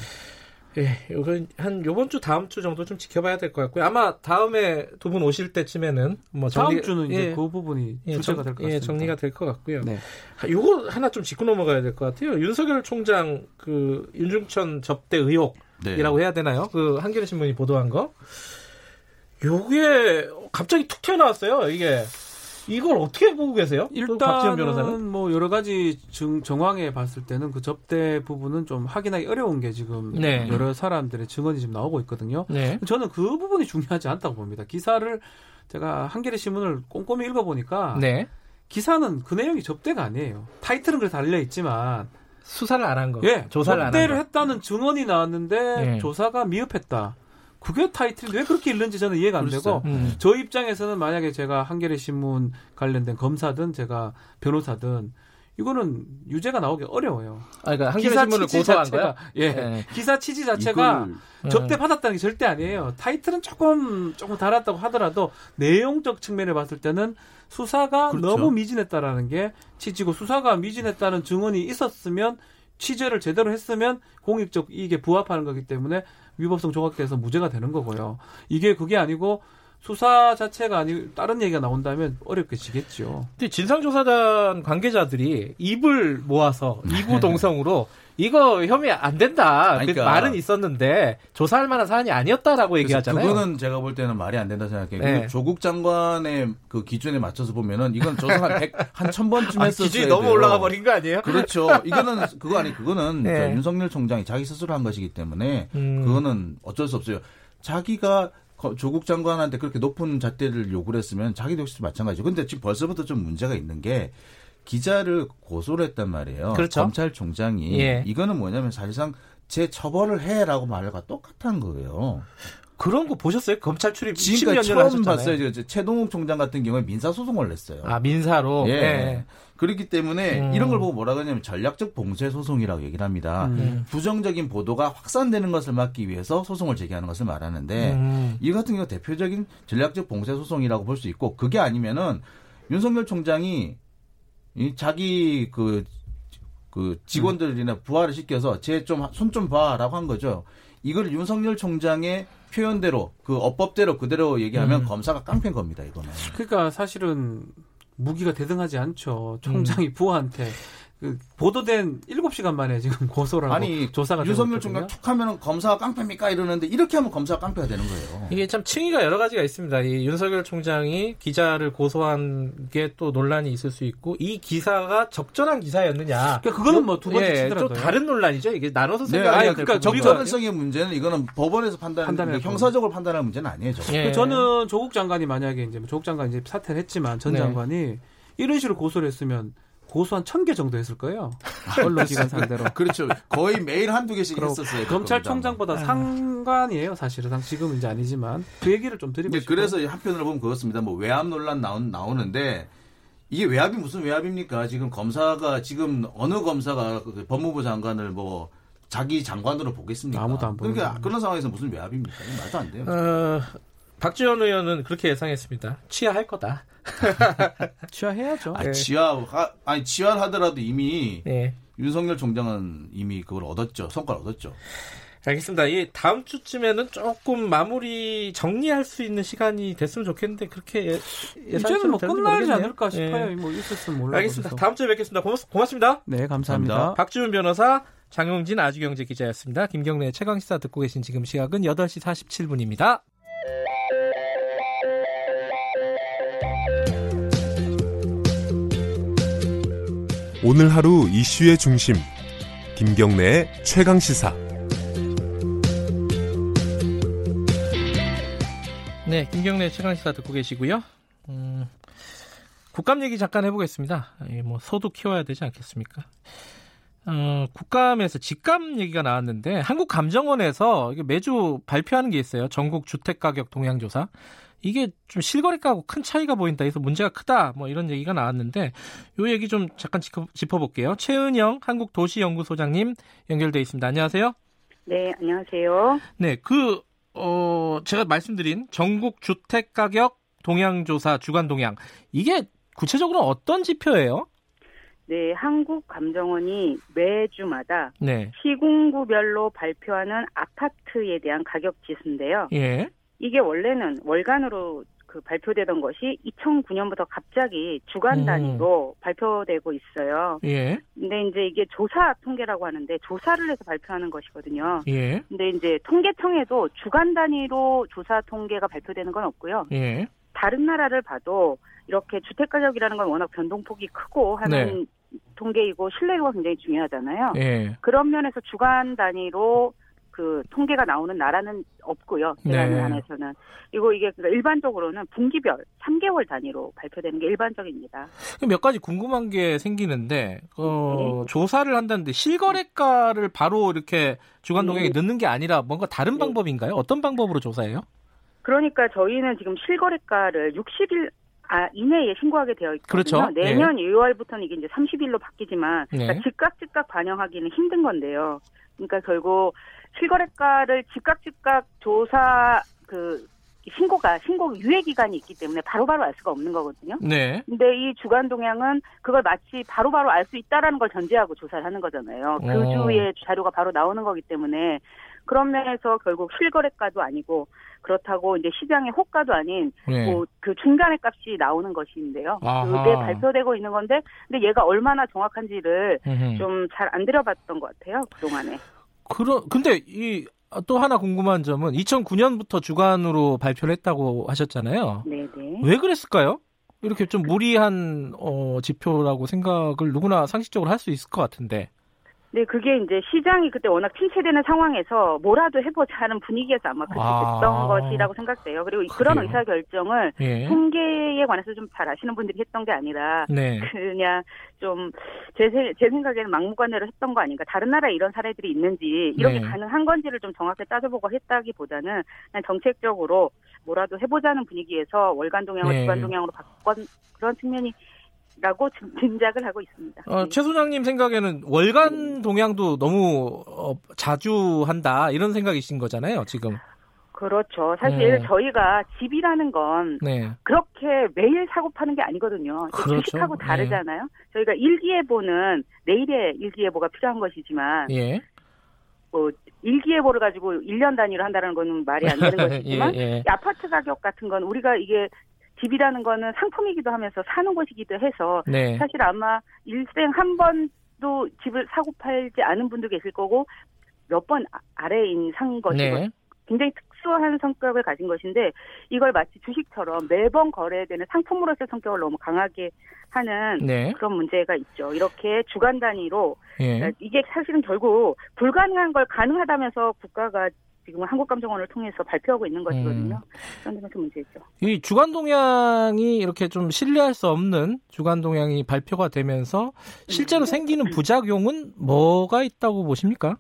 예, 이건 한 요번 주 다음 주 정도 좀 지켜봐야 될 것 같고요. 아마 다음에 두 분 오실 때쯤에는 뭐 정리, 다음 주는 이제 예, 그 부분이 예, 주제가 될 것 같습니다. 예, 정리가 될 것 같고요. 네. 요거 하나 좀 짚고 넘어가야 될 것 같아요. 윤석열 총장 그 윤중천 접대 의혹이라고 네. 해야 되나요? 그 한겨레 신문이 보도한 거. 요게 갑자기 툭 튀어나왔어요. 이게 이걸 어떻게 보고 계세요? 일단은 변호사는? 뭐 여러 가지 증, 정황에 봤을 때는 그 접대 부분은 좀 확인하기 어려운 게 지금 네. 여러 사람들의 증언이 지금 나오고 있거든요. 네. 저는 그 부분이 중요하지 않다고 봅니다. 기사를 제가 한겨레 신문을 꼼꼼히 읽어보니까 네. 기사는 그 내용이 접대가 아니에요. 타이틀은 그래 달려 있지만 수사를 안 한 거. 예, 조사를 접대를 했다는 증언이 나왔는데 네. 조사가 미흡했다. 그게 타이틀이 왜 그렇게 읽는지 저는 이해가 안 되고 음. 저 입장에서는 만약에 제가 한겨레 신문 관련된 검사든 제가 변호사든 이거는 유죄가 나오기 어려워요. 아, 그러니까 한겨레 신문을 고소한 자체가, 거야? 예, 네. 기사 취지 자체가 이걸... 접대 받았다는 게 절대 아니에요. 타이틀은 조금 조금 달았다고 하더라도 내용적 측면에 봤을 때는 수사가 그렇죠. 너무 미진했다라는 게 취지고 수사가 미진했다는 증언이 있었으면 취재를 제대로 했으면 공익적 이익에 부합하는 거기 때문에 위법성 조각돼서 무죄가 되는 거고요. 이게 그게 아니고 수사 자체가 아니 다른 얘기가 나온다면 어렵게 지겠죠. 근데 진상조사단 관계자들이 입을 모아서 이구동성으로 이거 혐의 안 된다. 그 그러니까, 말은 있었는데 조사할 만한 사안이 아니었다라고 얘기하잖아요. 그거는 제가 볼 때는 말이 안 된다 생각해요. 네. 조국 장관의 그 기준에 맞춰서 보면은 이건 조사 한 100, 한 1000번쯤 했었어요. 기준이 너무 돼요. 올라가 버린 거 아니에요? 그렇죠. 이거는 그거 아니 그거는 네. 윤석열 총장이 자기 스스로 한 것이기 때문에 음. 그거는 어쩔 수 없어요. 자기가 조국 장관한테 그렇게 높은 잣대를 요구를 했으면 자기도 역시 마찬가지죠. 근데 지금 벌써부터 좀 문제가 있는 게 기자를 고소를 했단 말이에요. 그렇죠. 검찰총장이 예. 이거는 뭐냐면 사실상 재 처벌을 해라고 말과 똑같은 거예요. 그런 거 보셨어요? 검찰 출입 지금까지 처음 하셨잖아요. 봤어요. 최동욱 총장 같은 경우에 민사 소송을 냈어요. 아 민사로. 예. 예. 그렇기 때문에 음. 이런 걸 보고 뭐라 그러냐면 전략적 봉쇄 소송이라고 얘기를 합니다. 음. 부정적인 보도가 확산되는 것을 막기 위해서 소송을 제기하는 것을 말하는데 음. 이 같은 경우 대표적인 전략적 봉쇄 소송이라고 볼 수 있고 그게 아니면은 윤석열 총장이 이 자기 그, 그 직원들이나 부하를 시켜서 쟤좀손 좀 봐라고 한 거죠. 이걸 윤석열 총장의 표현대로 그 어법대로 그대로 얘기하면 음. 검사가 깡패인 겁니다, 이거는. 그러니까 사실은 무기가 대등하지 않죠. 총장이 음. 부하한테 그 보도된 7시간 만에 지금 고소를 아니, 조사가 윤석열 총장 툭 하면 검사가 깡패입니까 이러는데 이렇게 하면 검사가 깡패가 되는 거예요. 이게 참 층위가 여러 가지가 있습니다. 이 윤석열 총장이 기자를 고소한 게 또 논란이 있을 수 있고 이 기사가 적절한 기사였느냐. 그러니까 그거는 뭐 두 번째 예, 또 다른 논란이죠. 이게 나눠서 네, 생각해야 네, 그러니까 적절성의 문제는 이거는 법원에서 판단 그 형사적으로 판단할 문제는 아니에요. 예. 저는 조국 장관이 만약에 이제 조국 장관이 이제 사퇴를 했지만 전 네. 장관이 이런 식으로 고소를 했으면 고소 한 천 개 정도 했을 거예요. 언론기관 상대로. 그렇죠. 거의 매일 한두 개씩 했었어요. 검찰총장보다 아. 상관이에요, 사실은. 지금은 이제 아니지만. 그 얘기를 좀 드리고 싶어요. 그래서 한편으로 보면 그렇습니다. 뭐 외압 논란 나오, 나오는데 이게 외압이 무슨 외압입니까? 지금 검사가 지금 어느 검사가 그 법무부 장관을 뭐 자기 장관으로 보겠습니까? 아무도 안 보는 그러니까 그런 상황에서 무슨 외압입니까? 말도 안 돼요. 어, 박지원 의원은 그렇게 예상했습니다. 취하할 거다. 취하해야죠. 아, 네. 취하 아니 취하를 하더라도 이미 네. 윤석열 총장은 이미 그걸 얻었죠. 성과를 얻었죠. 알겠습니다. 이 다음 주쯤에는 조금 마무리 정리할 수 있는 시간이 됐으면 좋겠는데 그렇게 예, 예상은 뭐 끝나지 않을까 싶어요. 네. 뭐 있었으면 몰라. 알겠습니다. 다음 주에 뵙겠습니다. 고맙, 습니다 네, 감사합니다. 감사합니다. 박지훈 변호사, 장용진 아주경제 기자였습니다. 김경래 최강 시사 듣고 계신 지금 시각은 8시 47분입니다. 오늘 하루 이슈의 중심 김경래의 최강 시사 네, 김경래 최강 시사 듣고 계시고요. 음, 국감 얘기 잠깐 해보겠습니다. 뭐 소도 키워야 되지 않겠습니까? 어, 국감에서 집감 얘기가 나왔는데 한국감정원에서 매주 발표하는 게 있어요. 전국 주택가격 동향조사. 이게 좀 실거래가하고 큰 차이가 보인다 해서 문제가 크다 뭐 이런 얘기가 나왔는데 요 얘기 좀 잠깐 짚어, 볼게요 최은영 한국도시연구소장님 연결돼 있습니다. 안녕하세요. 네, 안녕하세요. 네, 그 어, 제가 말씀드린 전국 주택 가격 동향 조사 주간 동향 이게 구체적으로 어떤 지표예요? 네, 한국감정원이 매주마다 네. 시군구별로 발표하는 아파트에 대한 가격 지수인데요. 예. 이게 원래는 월간으로 그 발표되던 것이 2009년부터 갑자기 주간 음. 단위로 음. 발표되고 있어요. 예. 근데 이제 이게 조사 통계라고 하는데 조사를 해서 발표하는 것이거든요. 예. 근데 이제 통계청에도 주간 단위로 조사 통계가 발표되는 건 없고요. 예. 다른 나라를 봐도 이렇게 주택 가격이라는 건 워낙 변동폭이 크고 하는 네. 통계이고 신뢰도가 굉장히 중요하잖아요. 예. 그런 면에서 주간 단위로 그 통계가 나오는 나라는 없고요. 대한 네. 안에서는 그리고 이게 그러니까 일반적으로는 분기별 3개월 단위로 발표되는 게 일반적입니다. 몇 가지 궁금한 게 생기는데 어, 네. 조사를 한다는데 실거래가를 바로 이렇게 주간 동향에 네. 넣는 게 아니라 뭔가 다른 네. 방법인가요? 어떤 방법으로 조사해요? 그러니까 저희는 지금 실거래가를 60일 아, 이내에 신고하게 되어 있거든요. 그렇죠. 내년 네. 2월부터는 이게 이제 30일로 바뀌지만 네. 그러니까 즉각 즉각 반영하기는 힘든 건데요. 그러니까 결국 실거래가를 즉각 즉각 조사 그 신고가 신고 유예 기간이 있기 때문에 바로바로 알 수가 없는 거거든요. 네. 근데 이 주간 동향은 그걸 마치 바로바로 알수 있다라는 걸 전제하고 조사를 하는 거잖아요. 그 어. 주에 자료가 바로 나오는 거기 때문에 그런 면에서 결국 실거래가도 아니고 그렇다고 이제 시장의 호가도 아닌 네. 뭐그 중간의 값이 나오는 것인데요. 그게 발표되고 있는 건데 근데 얘가 얼마나 정확한지를 좀 잘 안 들여봤던 것 같아요 그 동안에. 그러 근데 이 또 하나 궁금한 점은 2009년부터 주간으로 발표를 했다고 하셨잖아요. 네네. 왜 그랬을까요? 이렇게 좀 무리한 어, 지표라고 생각을 누구나 상식적으로 할 수 있을 것 같은데. 네, 그게 이제 시장이 그때 워낙 침체되는 상황에서 뭐라도 해보자 하는 분위기에서 아마 그렇게 아. 됐던 아. 것이라고 생각돼요. 그리고 그래요? 그런 의사 결정을 예. 통계에 관해서 좀 잘 아시는 분들이 했던 게 아니라 네. 그냥 좀제 제 생각에는 막무가내로 했던 거 아닌가. 다른 나라에 이런 사례들이 있는지 이렇게 네. 가능한 건지를 좀 정확히 따져보고 했다기보다는 그냥 정책적으로 뭐라도 해보자는 분위기에서 월간 동향을 네. 주간 동향으로 바꾼 그런 측면이 라고 짐작을 하고 있습니다. 어, 네. 최 소장님 생각에는 월간 동향도 너무 어, 자주 한다 이런 생각이신 거잖아요, 지금. 그렇죠. 사실 네. 저희가 집이라는 건 네. 그렇게 매일 사고 파는 게 아니거든요. 그렇죠. 주식하고 네. 다르잖아요. 네. 저희가 일기예보는 내일의 일기예보가 필요한 것이지만 예. 뭐 일기예보를 가지고 1년 단위로 한다는 거는 말이 안 되는 것이지만 예, 예. 아파트 가격 같은 건 우리가 이게 집이라는 거는 상품이기도 하면서 사는 곳이기도 해서 네. 사실 아마 일생 한 번도 집을 사고 팔지 않은 분도 계실 거고 몇 번 아래인 상인 것이고 네. 굉장히 특수한 성격을 가진 것인데 이걸 마치 주식처럼 매번 거래되는 상품으로서의 성격을 너무 강하게 하는 네. 그런 문제가 있죠. 이렇게 주간 단위로 예. 이게 사실은 결국 불가능한 걸 가능하다면서 국가가 지금은 한국감정원을 통해서 발표하고 있는 것이거든요. 음. 그런 점에서 문제죠. 이 주간 동향이 이렇게 좀 신뢰할 수 없는 주간 동향이 발표가 되면서 실제로 네. 생기는 부작용은 뭐가 있다고 보십니까?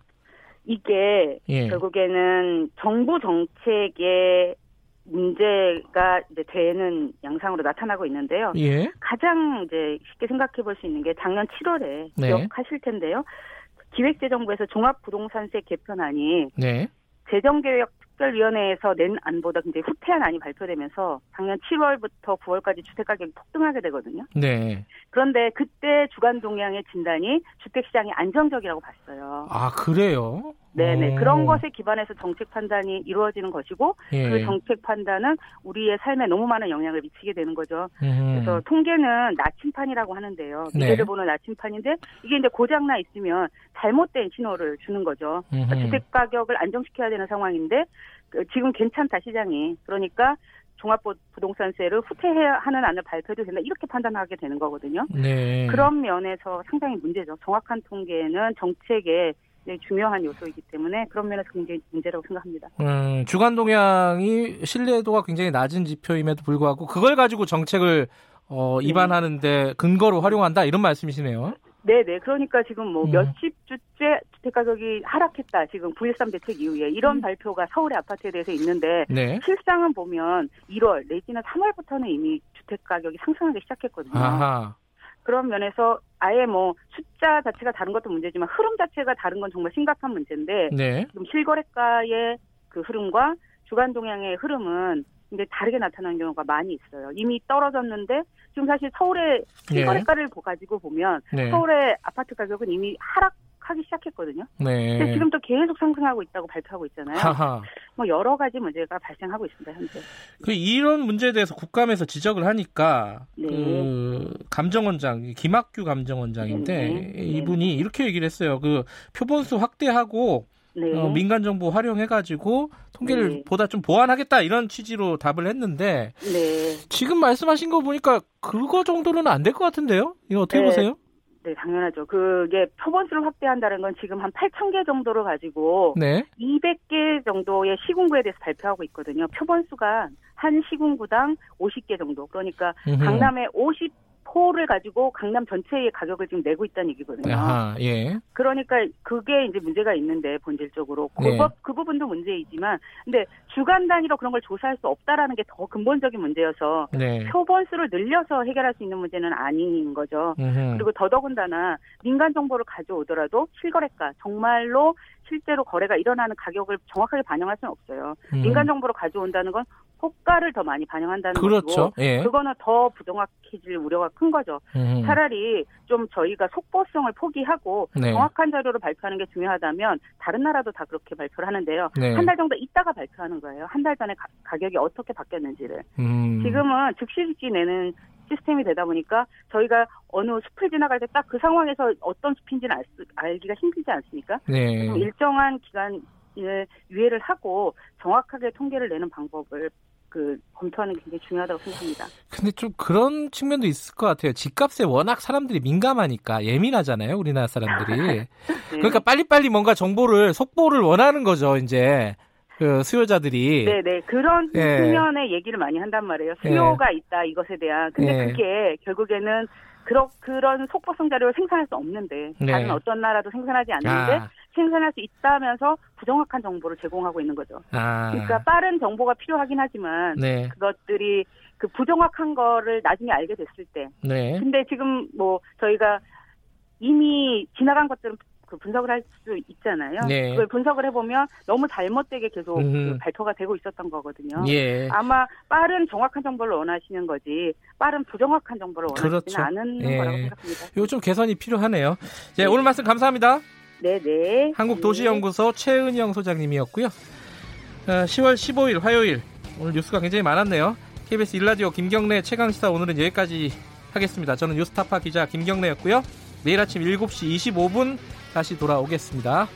이게 예. 결국에는 정부 정책의 문제가 이제 되는 양상으로 나타나고 있는데요. 예. 가장 이제 쉽게 생각해 볼 수 있는 게 작년 7월에 네. 기억하실 텐데요. 기획재정부에서 종합부동산세 개편안이 네. 재정계획 특별위원회에서 낸 안보다 굉장히 후퇴한 안이 발표되면서 작년 7월부터 9월까지 주택 가격이 폭등하게 되거든요. 네. 그런데 그때 주간 동향의 진단이 주택 시장이 안정적이라고 봤어요. 아 그래요? 네네. 오. 그런 것에 기반해서 정책 판단이 이루어지는 것이고 예. 그 정책 판단은 우리의 삶에 너무 많은 영향을 미치게 되는 거죠. 음. 그래서 통계는 나침판이라고 하는데요. 네. 미래를 네. 보는 나침판인데 이게 이제 고장나 있으면 잘못된 신호를 주는 거죠. 그러니까 주택 가격을 안정시켜야 되는 상황인데 그 지금 괜찮다 시장이. 그러니까 종합부동산세를 후퇴해야 하는 안을 발표해도 된다 이렇게 판단하게 되는 거거든요. 네. 그런 면에서 상당히 문제죠. 정확한 통계는 정책의 중요한 요소이기 때문에 그런 면에서 굉장히 문제라고 생각합니다. 음, 주간 동향이 신뢰도가 굉장히 낮은 지표임에도 불구하고 그걸 가지고 정책을 어, 입안하는데 근거로 활용한다 이런 말씀이시네요. 네네. 그러니까 지금 뭐 음. 몇십 주째 주택 가격이 하락했다. 지금 9.13 대책 이후에 이런 음. 발표가 서울의 아파트에 대해서 있는데 네. 실상은 보면 1월 내지는 3월부터는 이미 주택 가격이 상승하기 시작했거든요. 아하. 그런 면에서 아예 뭐 숫자 자체가 다른 것도 문제지만 흐름 자체가 다른 건 정말 심각한 문제인데 네. 지금 실거래가의 그 흐름과 주간 동향의 흐름은 근데 다르게 나타나는 경우가 많이 있어요. 이미 떨어졌는데 지금 사실 서울의 실거래가를 네. 가지고 보면 네. 서울의 아파트 가격은 이미 하락 하기 시작했거든요. 네. 근데 지금 또 계속 상승하고 있다고 발표하고 있잖아요. 하하. 뭐 여러 가지 문제가 발생하고 있습니다 현재. 그 이런 문제에 대해서 국감에서 지적을 하니까 네. 그 감정원장 김학규 감정원장인데 네. 네. 이분이 이렇게 얘기를 했어요. 그 표본수 확대하고 네. 어, 민간 정보 활용해 가지고 통계를 네. 보다 좀 보완하겠다 이런 취지로 답을 했는데 네. 지금 말씀하신 거 보니까 그거 정도는 안 될 것 같은데요? 이거 어떻게 네. 보세요? 네, 당연하죠. 그게 표본수를 확대한다는 건 지금 한 8천 개 정도를 가지고 네. 200개 정도의 시군구에 대해서 발표하고 있거든요. 표본수가 한 시군구당 50개 정도. 그러니까 음흠. 강남에 50 포를 가지고 강남 전체의 가격을 지금 내고 있다는 얘기거든요. 아하, 예. 그러니까 그게 이제 문제가 있는데 본질적으로 그, 네. 그 부분도 문제이지만 근데 주간 단위로 그런 걸 조사할 수 없다라는 게 더 근본적인 문제여서 네. 표본 수를 늘려서 해결할 수 있는 문제는 아닌 거죠. 음흠. 그리고 더더군다나 민간 정보를 가져오더라도 실거래가 정말로 실제로 거래가 일어나는 가격을 정확하게 반영할 수는 없어요. 음. 민간 정보를 가져온다는 건 호가를 더 많이 반영한다는 그렇죠. 거고 예. 그거는 더 부정확해질 우려가 큰 거죠. 음. 차라리 좀 저희가 속보성을 포기하고 네. 정확한 자료를 발표하는 게 중요하다면 다른 나라도 다 그렇게 발표를 하는데요. 네. 한달 정도 있다가 발표하는 거예요. 한 달 전에 가, 격이 어떻게 바뀌었는지를. 음. 지금은 즉시 즉시 내는 시스템이 되다 보니까 저희가 어느 숲을 지나갈 때 딱 그 상황에서 어떤 숲인지는 알 수, 알기가 힘들지 않습니까? 네. 일정한 기간 유예를 하고 정확하게 통계를 내는 방법을 그 검토하는 게 굉장히 중요하다고 생각합니다. 근데 좀 그런 측면도 있을 것 같아요. 집값에 워낙 사람들이 민감하니까 예민하잖아요, 우리나라 사람들이. 네. 그러니까 빨리빨리 뭔가 정보를 속보를 원하는 거죠, 이제. 그 수요자들이 네네 그런 예. 측면의 얘기를 많이 한단 말이에요. 수요가 예. 있다 이것에 대한 근데 예. 그게 결국에는 그런 그런 속보성 자료를 생산할 수 없는데 네. 다른 어떤 나라도 생산하지 않는데 아. 생산할 수 있다면서 부정확한 정보를 제공하고 있는 거죠. 아. 그러니까 빠른 정보가 필요하긴 하지만 네. 그것들이 그 부정확한 거를 나중에 알게 됐을 때. 네. 근데 지금 뭐 저희가 이미 지나간 것들은 그 분석을 할 수 있잖아요. 네. 그걸 분석을 해보면 너무 잘못되게 계속 그 발표가 되고 있었던 거거든요. 예. 아마 빠른 정확한 정보를 원하시는 거지 빠른 부정확한 정보를 원하시는 그렇죠. 않은 예. 거라고 생각합니다. 좀 개선이 필요하네요. 네, 오늘 말씀 감사합니다. 네네. 한국도시연구소 네. 최은영 소장님이었고요. 10월 어, 15일 화요일 오늘 뉴스가 굉장히 많았네요. KBS 일라디오 김경래 최강시사 오늘은 여기까지 하겠습니다. 저는 뉴스타파 기자 김경래였고요. 내일 아침 7시 25분 다시 돌아오겠습니다.